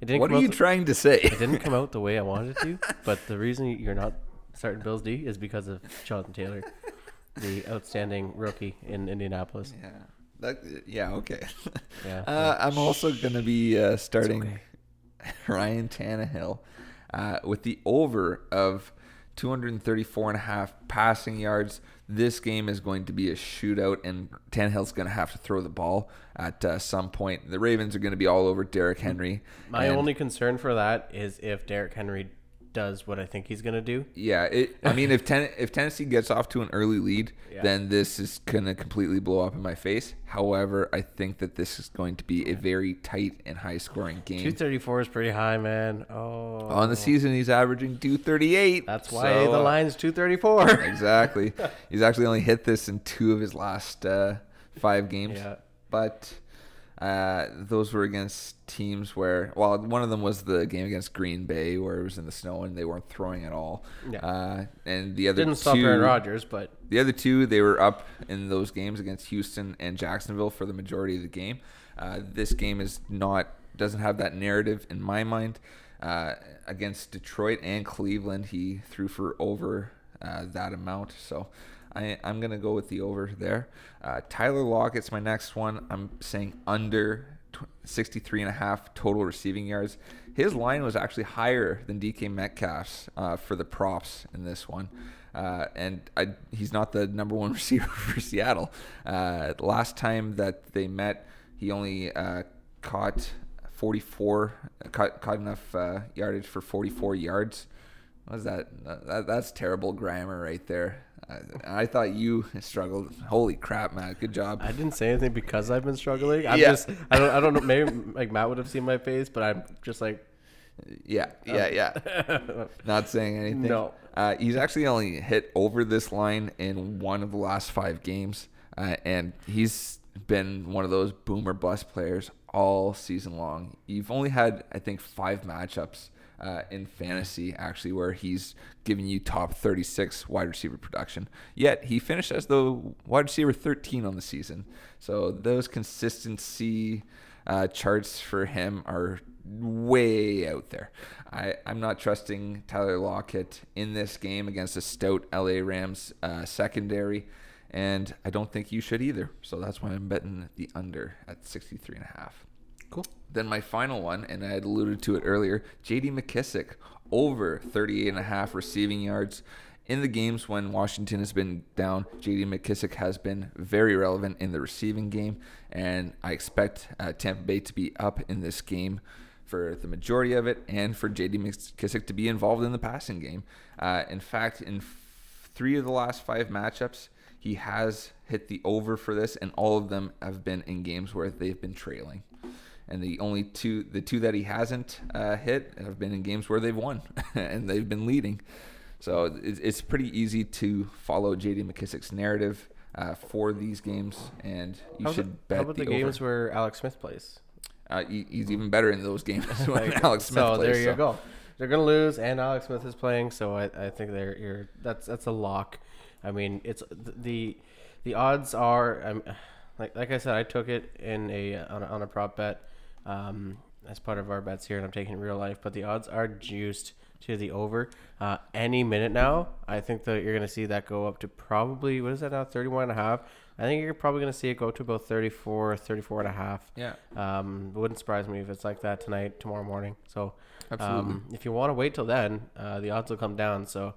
B: It didn't
A: What are you
B: the-
A: trying to say?
B: It didn't come out the way I wanted it to, but the reason you're not starting Bills D is because of Jonathan Taylor, the outstanding rookie in Indianapolis.
A: yeah. That, yeah, okay.
B: Yeah.
A: Uh, I'm also going to be uh, starting
B: okay.
A: Ryan Tannehill uh, with the over of 234 and a half passing yards. This game is going to be a shootout, and Tannehill's going to have to throw the ball at uh, some point. The Ravens are going to be all over Derrick Henry.
B: My only concern for that is if Derrick Henry does what I think he's gonna do.
A: Yeah, it, I mean, if ten, if Tennessee gets off to an early lead,
B: Yeah.
A: then this is gonna completely blow up in my face. However, I think that this is going to be a very tight and high scoring game.
B: 234 is pretty high, man. Oh,
A: On the season, he's averaging 238.
B: that's why
A: So,
B: the
A: uh,
B: line's 234.
A: exactly. he's actually only hit this in two of his last uh, five games.
B: yeah,
A: But uh, those were against teams where, well, one of them was the game against Green Bay where it was in the snow and they weren't throwing at all.
B: Yeah.
A: Uh, and the other
B: didn't stop
A: two,
B: Aaron Rodgers, but
A: The other two, they were up in those games against Houston and Jacksonville for the majority of the game. Uh, this game is not doesn't have that narrative in my mind. Uh, against Detroit and Cleveland, he threw for over uh, that amount. So I, I'm going to go with the over there. Uh, Tyler Lockett's my next one. I'm saying under tw- 63 and a half total receiving yards. His line was actually higher than DK Metcalf's uh, for the props in this one. Uh, and I, he's not the number one receiver for Seattle. Uh, last time that they met, he only uh, caught 44, caught, caught enough uh, yardage for 44 yards. Was that? that? That's terrible grammar right there. I, I thought you struggled. Holy crap, Matt! Good job.
B: I didn't say anything because I've been struggling. I'm
A: Yeah.
B: just I don't I don't know maybe like Matt would have seen my face, but I'm just like
A: Yeah, yeah, yeah. Not saying anything.
B: No.
A: Uh, he's actually only hit over this line in one of the last five games, uh, and he's been one of those boomer bust players all season long. You've only had, I think, five matchups uh, in fantasy actually where he's giving you top 36 wide receiver production. Yet he finished as the wide receiver 13 on the season. So those consistency uh, charts for him are way out there. I, I'm not trusting Tyler Lockett in this game against a stout LA Rams uh, secondary, and I don't think you should either. So that's why I'm betting the under at 63 and a half.
B: Cool.
A: Then my final one, and I had alluded to it earlier, JD McKissic over 38 and a half receiving yards. In the games when Washington has been down, JD McKissic has been very relevant in the receiving game, and I expect uh, Tampa Bay to be up in this game for the majority of it, and for JD McKissic to be involved in the passing game. Uh, in fact, in f- three of the last five matchups, he has hit the over for this, and all of them have been in games where they've been trailing. And the only two, the two that he hasn't uh, hit, have been in games where they've won and they've been leading. So it's, it's pretty easy to follow JD McKissic's narrative uh, for these games, and you
B: How
A: should
B: about,
A: bet
B: how about the,
A: the,
B: games
A: over.
B: where Alex Smith plays?
A: Uh, he, he's even better in those games when Alex Smith
B: so
A: plays.
B: there you
A: so.
B: go. They're gonna lose, and Alex Smith is playing, so I, I think they're you're, that's that's a lock. I mean, it's the the odds are um, like like I said, I took it in a on a, on a prop bet um, as part of our bets here, and I'm taking real life. But the odds are juiced to the over. Uh, any minute now, I think that you're gonna see that go up to probably what is that now, 31 and a half. I think you're probably gonna see it go to about 34, 34 and a half.
A: Yeah,
B: Um, wouldn't surprise me if it's like that tonight, tomorrow morning. So,
A: absolutely.
B: um, if you want to wait till then, uh, the odds will come down. So,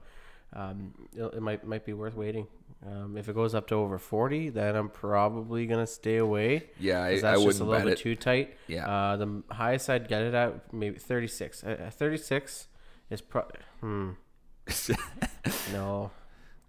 B: um, it, it might might be worth waiting. Um, if it goes up to over forty, then I'm probably gonna stay away.
A: yeah, I, I
B: that's
A: wouldn't
B: just a little bit
A: it.
B: too tight.
A: Yeah.
B: Uh, the highest I'd get it at maybe 36. Uh, uh, 36 is pro. Hmm. No.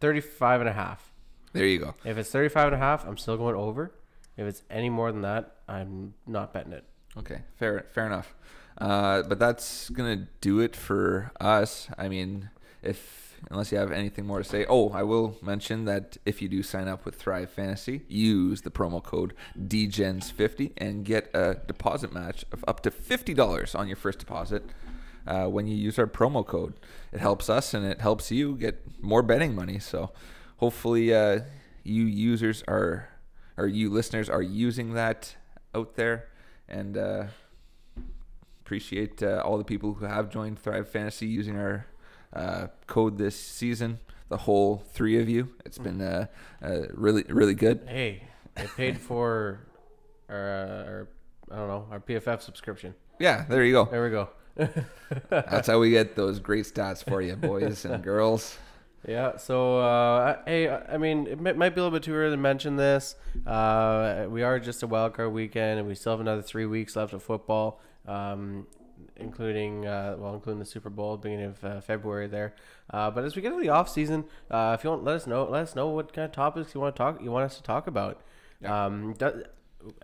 B: 35 and a half.
A: there you go.
B: If it's 35 and a half, I'm still going over. If it's any more than that, I'm not betting it.
A: Okay, fair, fair enough. Uh, but that's gonna do it for us. I mean, if unless you have anything more to say, oh, I will mention that if you do sign up with Thrive Fantasy, use the promo code DGENS50 and get a deposit match of up to fifty dollars on your first deposit. Uh, when you use our promo code, it helps us and it helps you get more betting money. So, hopefully, uh, you users are, or you listeners are using that out there, and uh, appreciate uh, all the people who have joined Thrive Fantasy using our uh, code this season. The whole three of you. It's been uh, uh, really, really good.
B: Hey, I paid for our, uh, our I don't know our PFF subscription.
A: Yeah, there you go.
B: There we go.
A: That's how we get those great stats for you, boys and girls.
B: Yeah. So, uh, hey, I mean, it might might be a little bit too early to mention this. Uh, we are just a wild card weekend, and we still have another three weeks left of football, um, including uh, well, including the Super Bowl beginning of uh, February there. Uh, but as we get to the off season, uh, if you want, let us know. Let us know what kind of topics you want to talk. You want us to talk about.
A: Yeah.
B: Um, do-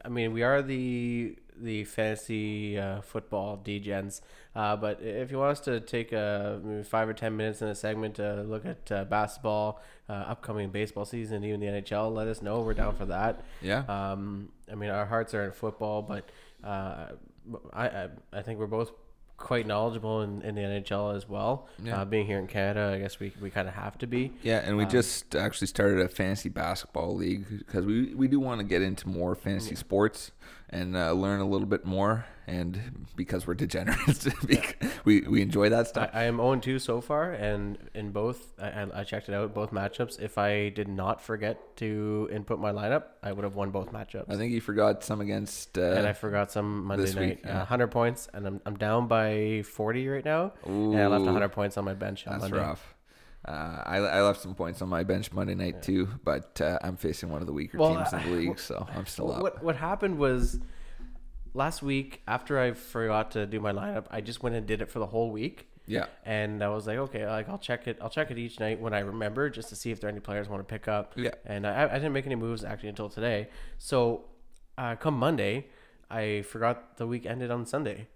B: I mean, we are the the fantasy uh, football degens, uh, but if you want us to take a maybe five or ten minutes in a segment to look at uh, basketball, uh, upcoming baseball season, even the NHL, let us know. We're down for that.
A: Yeah.
B: Um, I mean, our hearts are in football, but uh, I, I I think we're both quite knowledgeable in, in the NHL as well.
A: Yeah.
B: Uh, being here in Canada, I guess we, we kind of have to be.
A: Yeah, and we just actually started a fantasy basketball league because we, we do want to get into more fantasy sports and uh, learn a little bit more. And because we're degenerates, we, we enjoy that stuff.
B: I am 0 2 so far, and in both, I, I- I checked it out, both matchups. If I did not forget to input my lineup, I would have won both matchups.
A: I think you forgot some against.
B: and I
A: Uh,
B: forgot some Monday night.
A: week,
B: Uh,
A: yeah.
B: 100 points, and I'm, I'm down by 40 right now. And I left 100 points on my bench on
A: That's
B: Monday.
A: rough. Uh, I, I left some points on my bench Monday night too, but uh, I'm facing one of the weaker
B: Well,
A: teams in the league, so I'm still up.
B: What what happened was last week after I forgot to do my lineup, I just went and did it for the whole week.
A: Yeah,
B: And I was like, okay, like I'll check it. I'll check it each night when I remember, just to see if there are any players I want to pick up.
A: Yeah.
B: And I, I didn't make any moves actually until today. So, uh, come Monday, I forgot the week ended on Sunday,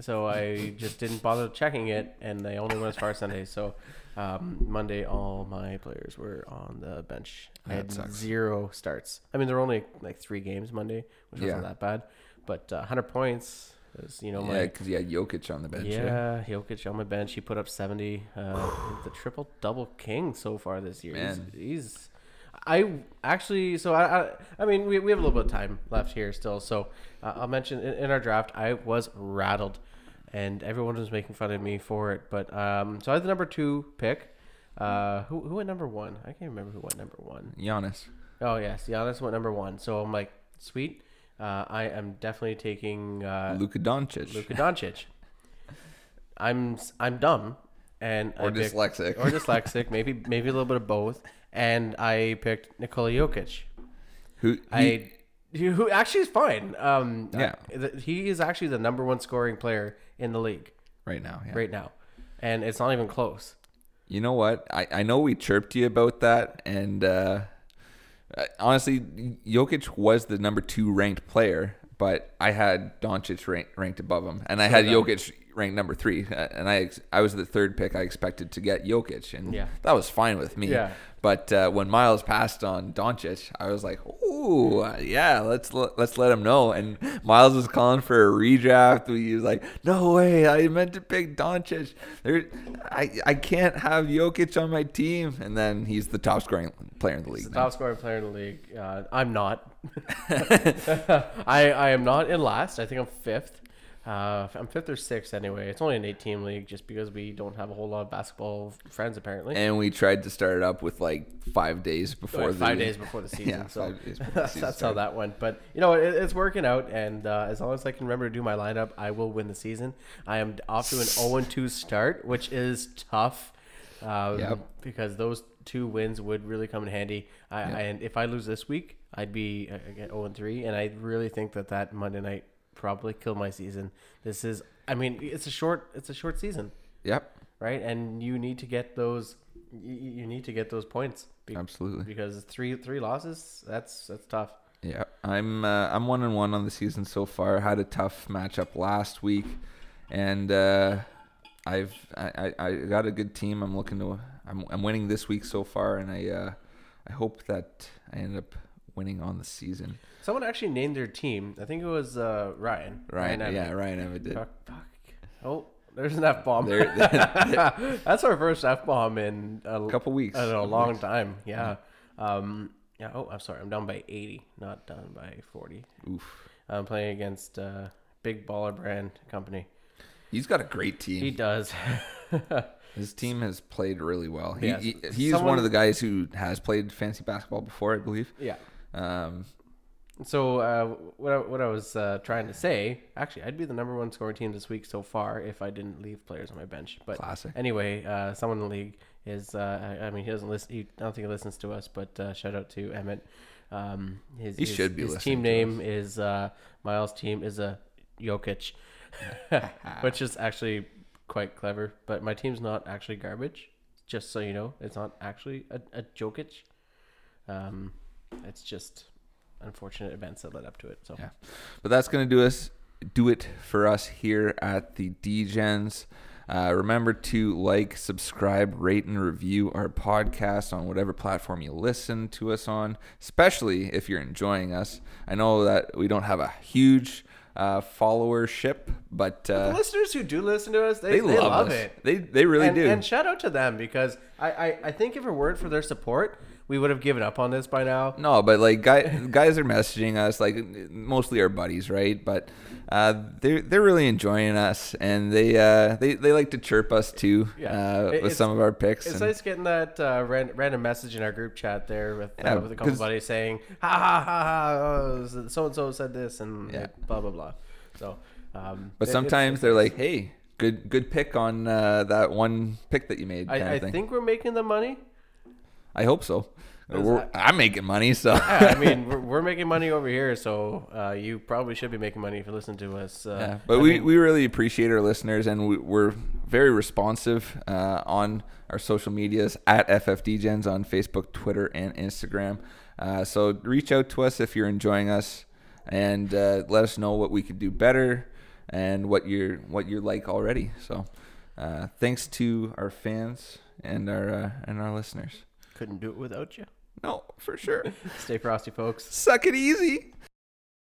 B: so I just didn't bother checking it, and I only went as far as Sunday. So, um, Monday, all my players were on the bench. I
A: That
B: had
A: sucks.
B: zero starts. I mean, there were only like three games Monday, which wasn't
A: Yeah.
B: that bad, but uh, 100 points is you know
A: yeah,
B: my
A: because you had Jokic on the bench.
B: yeah, Jokic on my bench. He put up 70. Uh, the triple double king so far this year.
A: Man.
B: He's, he's I actually, so I, I, I mean, we, we have a little bit of time left here still. So uh, I'll mention in, in our draft, I was rattled, and everyone was making fun of me for it. But um, so I had the number two pick. Uh, who who went number one? I can't remember who went number one.
A: Giannis.
B: Oh yes, Giannis went number one. So I'm like, sweet. Uh, I am definitely taking uh,
A: Luka Doncic.
B: Luka Doncic. I'm I'm dumb, and
A: or
B: I picked-
A: dyslexic.
B: or dyslexic, maybe maybe a little bit of both. And I picked Nikola Jokic.
A: Who
B: I who actually is fine. Um,
A: Yeah.
B: I- th- he is actually the number one scoring player in the league
A: right now? Yeah.
B: right now, and it's not even close.
A: You know what? I, I know we chirped you about that, and uh, uh, honestly, Jokic was the number two ranked player, but I had Doncic rank, ranked above him, and I had
B: dumb.
A: Jokic ranked number three, uh, and I I was the third pick. I expected to get Jokic, and
B: Yeah.
A: that was fine with me.
B: Yeah.
A: But uh, when Miles passed on Doncic, I was like, "Ooh, uh, yeah, let's let, let's let him know." And Miles was calling for a redraft. He was like, "No way, I meant to pick Doncic. There, I I can't have Jokic on my team." And then he's the top scoring player in the
B: He's
A: league.
B: the top scoring player in the league. Uh, I'm not. I I am not in last. I think I'm fifth. Uh, I'm fifth or sixth anyway. It's only an eight team league just because we don't have a whole lot of basketball friends apparently.
A: And we tried to start it up with like five days before the
B: five days before the season.
A: Yeah,
B: so
A: five days the
B: that's,
A: season
B: that's how that went. But you know, it, it's working out, and uh, as long as I can remember to do my lineup, I will win the season. I am off to an 0 2 start, which is tough. Um,
A: Yep.
B: Because those two wins would really come in handy. I,
A: Yep.
B: and if I lose this week, I'd be uh, again 0 3, and I really think that that Monday night probably kill my season. This is, I mean, it's a short, it's a short season,
A: Yep,
B: right? And you need to get those, you, you need to get those points. Be-
A: absolutely.
B: because three three losses that's that's tough.
A: Yeah, I'm uh, I'm one and one on the season so far. Had a tough matchup last week, and uh, I've I, I I got a good team. I'm looking to I'm I'm winning this week so far, and I uh, I hope that I end up winning on the season.
B: Someone actually named their team. I think it was uh, Ryan.
A: Ryan,
B: Evans.
A: yeah, Ryan Emmett did.
B: Fuck, fuck. Oh, there's an f bomb. That's our first f bomb in a,
A: couple weeks.
B: I don't know, a long
A: weeks.
B: time. Yeah. Um. Yeah. Oh, I'm sorry. I'm down by 80, not down by 40.
A: Oof.
B: I'm playing against uh, Big Baller Brand Company.
A: He's got a great team.
B: He does.
A: His team has played really well. He, he he's one
B: Someone-
A: of the guys who has played fantasy basketball before, I believe.
B: yeah.
A: Um,
B: So uh, what I, what I was uh, trying to say, actually, I'd be the number one scoring team this week so far if I didn't leave players on my bench. But
A: Classic.
B: anyway, uh, someone in the league is. Uh, I I mean, he doesn't listen. He, I don't think he listens to us. But uh, shout out to Emmett. Um, his,
A: He
B: his,
A: should be
B: His team name is uh, Miles' team is a Jokic, which is actually quite clever. But my team's not actually garbage. Just so you know, it's not actually a, a Jokic. Um, it's just unfortunate events that led up to it. So
A: Yeah. But that's gonna do us do it for us here at the DGens. Uh, remember to like, subscribe, rate, and review our podcast on whatever platform you listen to us on, especially if you're enjoying us. I know that we don't have a huge uh, followership, but
B: the
A: uh,
B: listeners who do listen to us, they,
A: they,
B: they
A: love,
B: love it.
A: They they really
B: and,
A: do.
B: and shout out to them because I, I, I think if it weren't for their support, we would have given up on this by now.
A: No, but like guy, guys are messaging us, like mostly our buddies, right? But uh, they're they're really enjoying us, and they uh, they they like to chirp us too
B: Yeah.
A: uh, with
B: it's-
A: some of our picks.
B: It's
A: and-
B: nice getting that uh, ran, random message in our group chat there with,
A: Yeah,
B: uh, with a couple buddies saying, ha ha ha ha, so and so said this, and
A: Yeah.
B: blah blah blah. So, um,
A: but
B: it-
A: sometimes they're like, "Hey, good good pick on uh, that one pick that you made."
B: I, I think we're making the money.
A: I hope so. We're- I'm making money, so
B: Yeah, I mean, we're, we're making money over here, so uh, you probably should be making money if you listen to us. Uh,
A: Yeah, but
B: I
A: we,
B: mean,
A: we really appreciate our listeners, and we, we're very responsive uh, on our social medias at FFDgens on Facebook, Twitter, and Instagram. Uh, so reach out to us if you're enjoying us, and uh, let us know what we could do better and what you're what you're like already. So uh, thanks to our fans and our uh, and our listeners.
B: Couldn't do it without you.
A: No, for sure.
B: Stay frosty, folks.
A: Suck it easy.